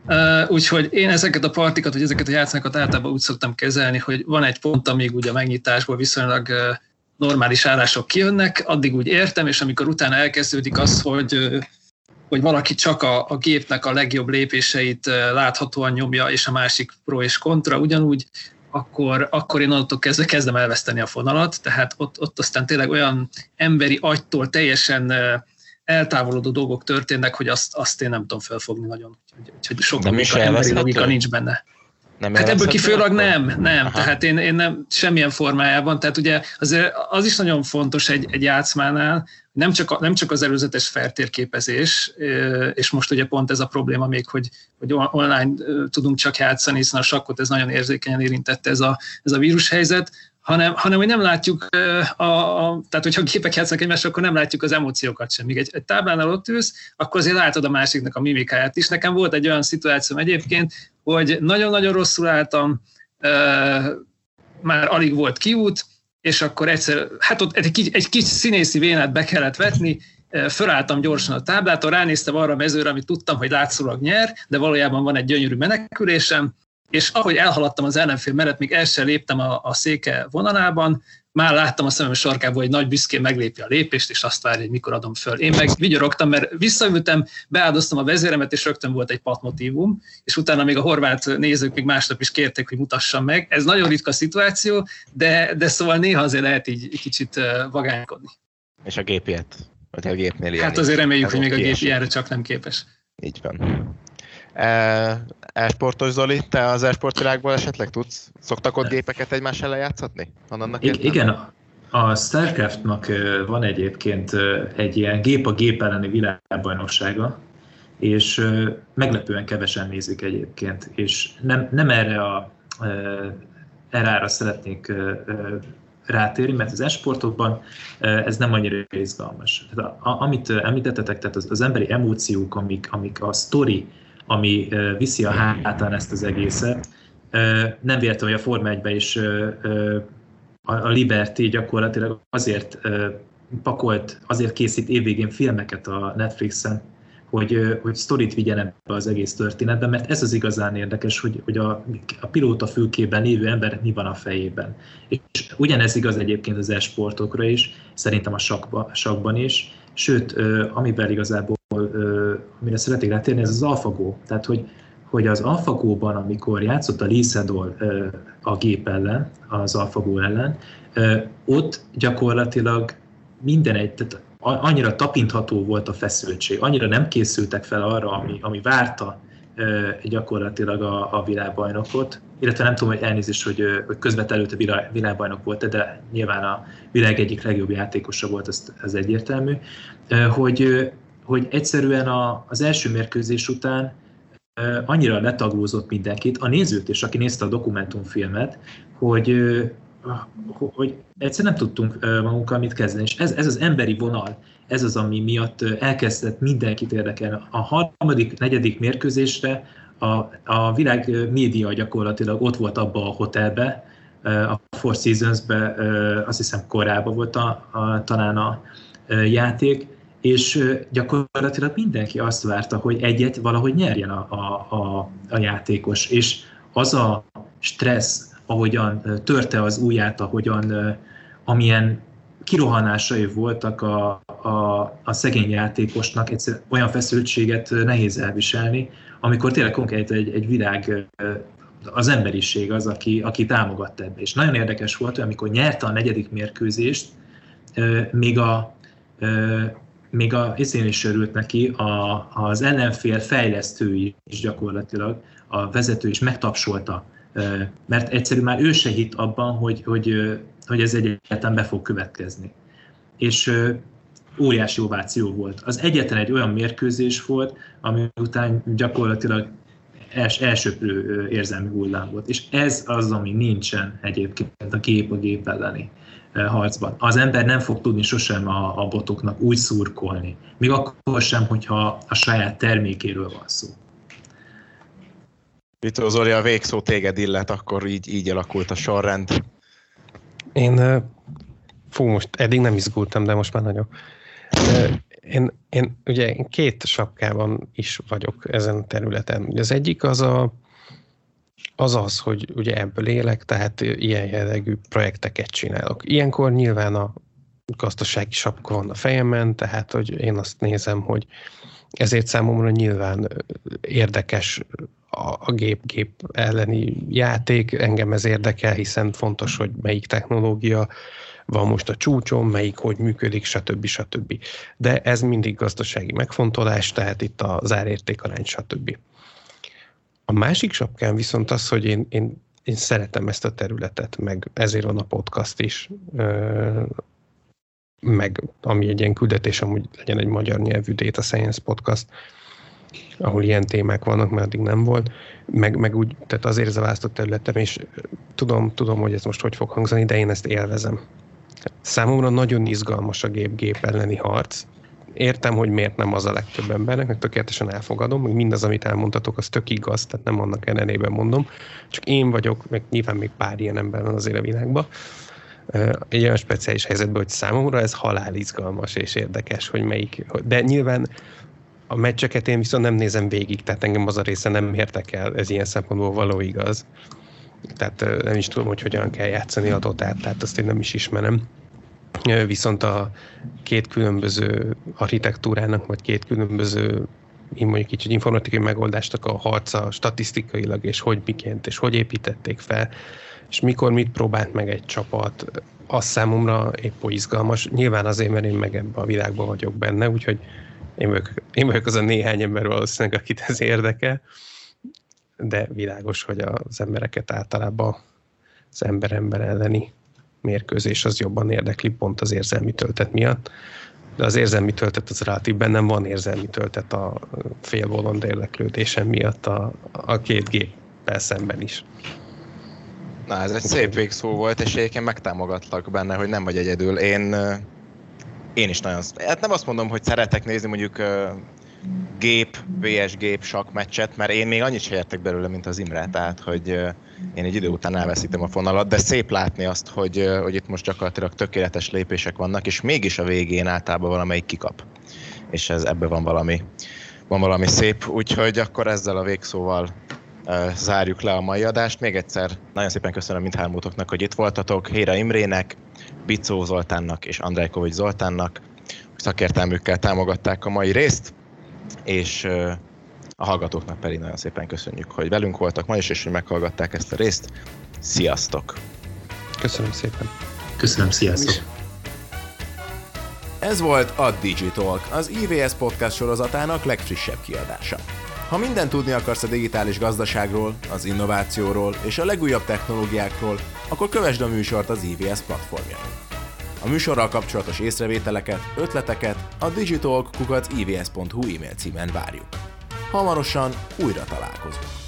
Uh, úgyhogy én ezeket a partikat, vagy ezeket a játszmákat általában úgy szoktam kezelni, hogy van egy pont, amíg ugye a megnyitásból viszonylag uh, normális állások kijönnek, addig úgy értem, és amikor utána elkezdődik az, hogy hogy valaki csak a, a gépnek a legjobb lépéseit láthatóan nyomja, és a másik pro és kontra ugyanúgy, akkor, akkor én onnantól kezdve kezdem elveszteni a fonalat, tehát ott, ott aztán tényleg olyan emberi agytól teljesen eltávolodó dolgok történnek, hogy azt, azt én nem tudom felfogni nagyon. Úgyhogy, úgyhogy sok logika, emberi logika nincs benne. Nem hát ebből kifolyólag nem, nem. Aha. Tehát én, én nem semmilyen formájában. Tehát ugye azért az is nagyon fontos egy, egy játszmánál, nem csak, a, nem csak az előzetes feltérképezés, és most ugye pont ez a probléma még, hogy, hogy online tudunk csak játszani, hiszen a sakkot ez nagyon érzékenyen érintette ez a, ez a vírushelyzet, hanem, hanem hogy nem látjuk, a, a, tehát hogyha gépek játszanak egymást, akkor nem látjuk az emóciókat sem. Míg egy, egy táblánál ott ülsz, akkor azért látod a másiknak a mimikáját is. Nekem volt egy olyan szituáció egyébként, hogy nagyon-nagyon rosszul álltam, már alig volt kiút, és akkor egyszer, hát ott egy, egy kis színészi vénát be kellett vetni, fölálltam gyorsan a táblától, ránéztem arra a mezőre, amit tudtam, hogy látszólag nyer, de valójában van egy gyönyörű menekülésem, és ahogy elhaladtam az ellenfél mellett, még el sem léptem a, a széke vonalában, már láttam a szemem sarkából, hogy nagy büszkén meglépi a lépést, és azt várja, hogy mikor adom föl. Én meg vigyorogtam, mert visszaültem, beáldoztam a vezéremet, és rögtön volt egy patmotívum, és utána még a horvát nézők még másnap is kérték, hogy mutassam meg. Ez nagyon ritka szituáció, de, de szóval néha azért lehet így kicsit vagánykodni. És a gép ilyet? Vagy a gépnél ilyen Hát azért reméljük, hogy még a gép ilyenre csak nem képes. Így van. E-sportos Zoli, te az e-sport világból esetleg tudsz? Szoktak ott gépeket egymás ellen játszatni? I- igen, a Starcraftnak van egyébként egy ilyen gép a gép elleni világbajnoksága, és meglepően kevesen nézik egyébként, és nem, nem erre a erára szeretnék rátérni, mert az esportokban ez nem annyira izgalmas. Tehát, amit említettetek, tehát az, az emberi emóciók, amik, amik a story ami viszi a hátán ezt az egészet. Nem véletlen, hogy a Forma 1 is a Liberty gyakorlatilag azért pakolt, azért készít évvégén filmeket a Netflixen, hogy, hogy sztorit vigyen ebbe az egész történetbe, mert ez az igazán érdekes, hogy, hogy a, a pilóta fülkében lévő ember mi van a fejében. És ugyanez igaz egyébként az esportokra is, szerintem a sakba, sakban is, sőt, amiben igazából amire szeretnék rátérni, ez az AlphaGo. Tehát, hogy, hogy az AlphaGo-ban, amikor játszott a Lee Sedol a gép ellen, az AlphaGo ellen, ott gyakorlatilag minden egy, tehát annyira tapintható volt a feszültség, annyira nem készültek fel arra, ami, ami várta gyakorlatilag a, a világbajnokot, illetve nem tudom, hogy elnézést, hogy, hogy közvetelőtt a világbajnok volt de nyilván a világ egyik legjobb játékosa volt, ez, ez egyértelmű, hogy hogy egyszerűen a, az első mérkőzés után annyira letaglózott mindenkit, a nézőt is, aki nézte a dokumentumfilmet, hogy, hogy egyszer nem tudtunk magunkkal mit kezdeni. És ez, ez az emberi vonal, ez az, ami miatt elkezdett mindenkit érdekelni. A harmadik, negyedik mérkőzésre a, a világ média gyakorlatilag ott volt abba a hotelbe, a Four Seasons-be, azt hiszem korábban volt a, a, talán a játék, és gyakorlatilag mindenki azt várta, hogy egyet valahogy nyerjen a, a, a, a játékos, és az a stressz, ahogyan törte az ujját, ahogyan amilyen kirohanásai voltak a, a, a szegény játékosnak, egyszer olyan feszültséget nehéz elviselni, amikor tényleg konkrét egy, egy világ, az emberiség az, aki, aki támogatta ebbe. És nagyon érdekes volt, hogy amikor nyerte a negyedik mérkőzést, még a, még a izén is örült neki, a, az ellenfél fejlesztői is gyakorlatilag, a vezető is megtapsolta, mert egyszerűen már ő se hitt abban, hogy, hogy, hogy ez egyáltalán be fog következni. És óriási ováció volt. Az egyetlen egy olyan mérkőzés volt, ami után gyakorlatilag els, elsőprő érzelmi hullám volt. És ez az, ami nincsen egyébként a gép a gép elleni harcban. Az ember nem fog tudni sosem a, a botoknak úgy szurkolni, még akkor sem, hogyha a saját termékéről van szó. Vito Zoli, a végszó téged illet, akkor így, így alakult a sorrend. Én, fú, most eddig nem izgultam, de most már nagyon. Én, én ugye én két sapkában is vagyok ezen a területen. Az egyik az a, az az, hogy ugye ebből élek, tehát ilyen jellegű projekteket csinálok. Ilyenkor nyilván a gazdasági sapka van a fejemen, tehát hogy én azt nézem, hogy ezért számomra nyilván érdekes a gép-gép elleni játék, engem ez érdekel, hiszen fontos, hogy melyik technológia van most a csúcson, melyik hogy működik, stb. stb. De ez mindig gazdasági megfontolás, tehát itt az árértékarány, stb. A másik sapkán viszont az, hogy én, én, én szeretem ezt a területet, meg ezért van a podcast is, meg ami egy ilyen küldetés, amúgy legyen egy magyar nyelvű Data Science podcast, ahol ilyen témák vannak, mert addig nem volt, meg, meg úgy, tehát azért ez a választott területem, és tudom, tudom, hogy ez most hogy fog hangzani, de én ezt élvezem. Számomra nagyon izgalmas a gép-gép elleni harc. Értem, hogy miért nem az a legtöbb embernek, meg tökéletesen elfogadom, meg mindaz, amit elmondtatok, az tök igaz, tehát nem annak ellenében mondom. Csak én vagyok, meg nyilván még pár ilyen ember van azért a világban, egy olyan speciális helyzetben, hogy számomra ez halál izgalmas és érdekes, hogy melyik, de nyilván a meccseket én viszont nem nézem végig, tehát engem az a része nem érdekel, ez ilyen szempontból való igaz. Tehát nem is tudom, hogy hogyan kell játszani a dotát, tehát azt én nem is ismerem. Viszont a két különböző architektúrának, vagy két különböző én mondjuk kicsit informatikai megoldástak a harca statisztikailag, és hogy miként, és hogy építették fel, és mikor mit próbált meg egy csapat, az számomra épp izgalmas. Nyilván azért, mert én meg ebben a világban vagyok benne, úgyhogy én vagyok, én vagyok az a néhány ember valószínűleg, akit ez érdekel, de világos, hogy az embereket általában az ember-ember elleni mérkőzés az jobban érdekli, pont az érzelmi töltet miatt. De az érzelmi töltet az relatív bennem van érzelmi töltet a félbolond érdeklődésem miatt a, a két géppel szemben is. Na, ez egy szép végszó volt, és egyébként megtámogatlak benne, hogy nem vagy egyedül. Én, én is nagyon... Hát nem azt mondom, hogy szeretek nézni mondjuk gép, VS gép sakk meccset, mert én még annyit sem értek belőle, mint az Imre, tehát hogy én egy idő után elveszítem a fonalat, de szép látni azt, hogy, hogy itt most gyakorlatilag tökéletes lépések vannak, és mégis a végén általában valamelyik kikap. És ez ebbe van valami, van valami szép, úgyhogy akkor ezzel a végszóval zárjuk le a mai adást. Még egyszer nagyon szépen köszönöm mindhármótoknak, hogy itt voltatok. Héra Imrének, Bicó Zoltánnak és Andrejkovics Zoltánnak. Szakértelmükkel támogatták a mai részt, és a hallgatóknak pedig nagyon szépen köszönjük, hogy velünk voltak ma is, és hogy meghallgatták ezt a részt. Sziasztok! Köszönöm szépen! Köszönöm, sziasztok! Ez volt a Digitalk, az IVS podcast sorozatának legfrissebb kiadása. Ha mindent tudni akarsz a digitális gazdaságról, az innovációról és a legújabb technológiákról, akkor kövesd a műsort az IVS platformjain. A műsorral kapcsolatos észrevételeket, ötleteket a digitalk.ivs.hu e-mail címen várjuk. Hamarosan újra találkozunk.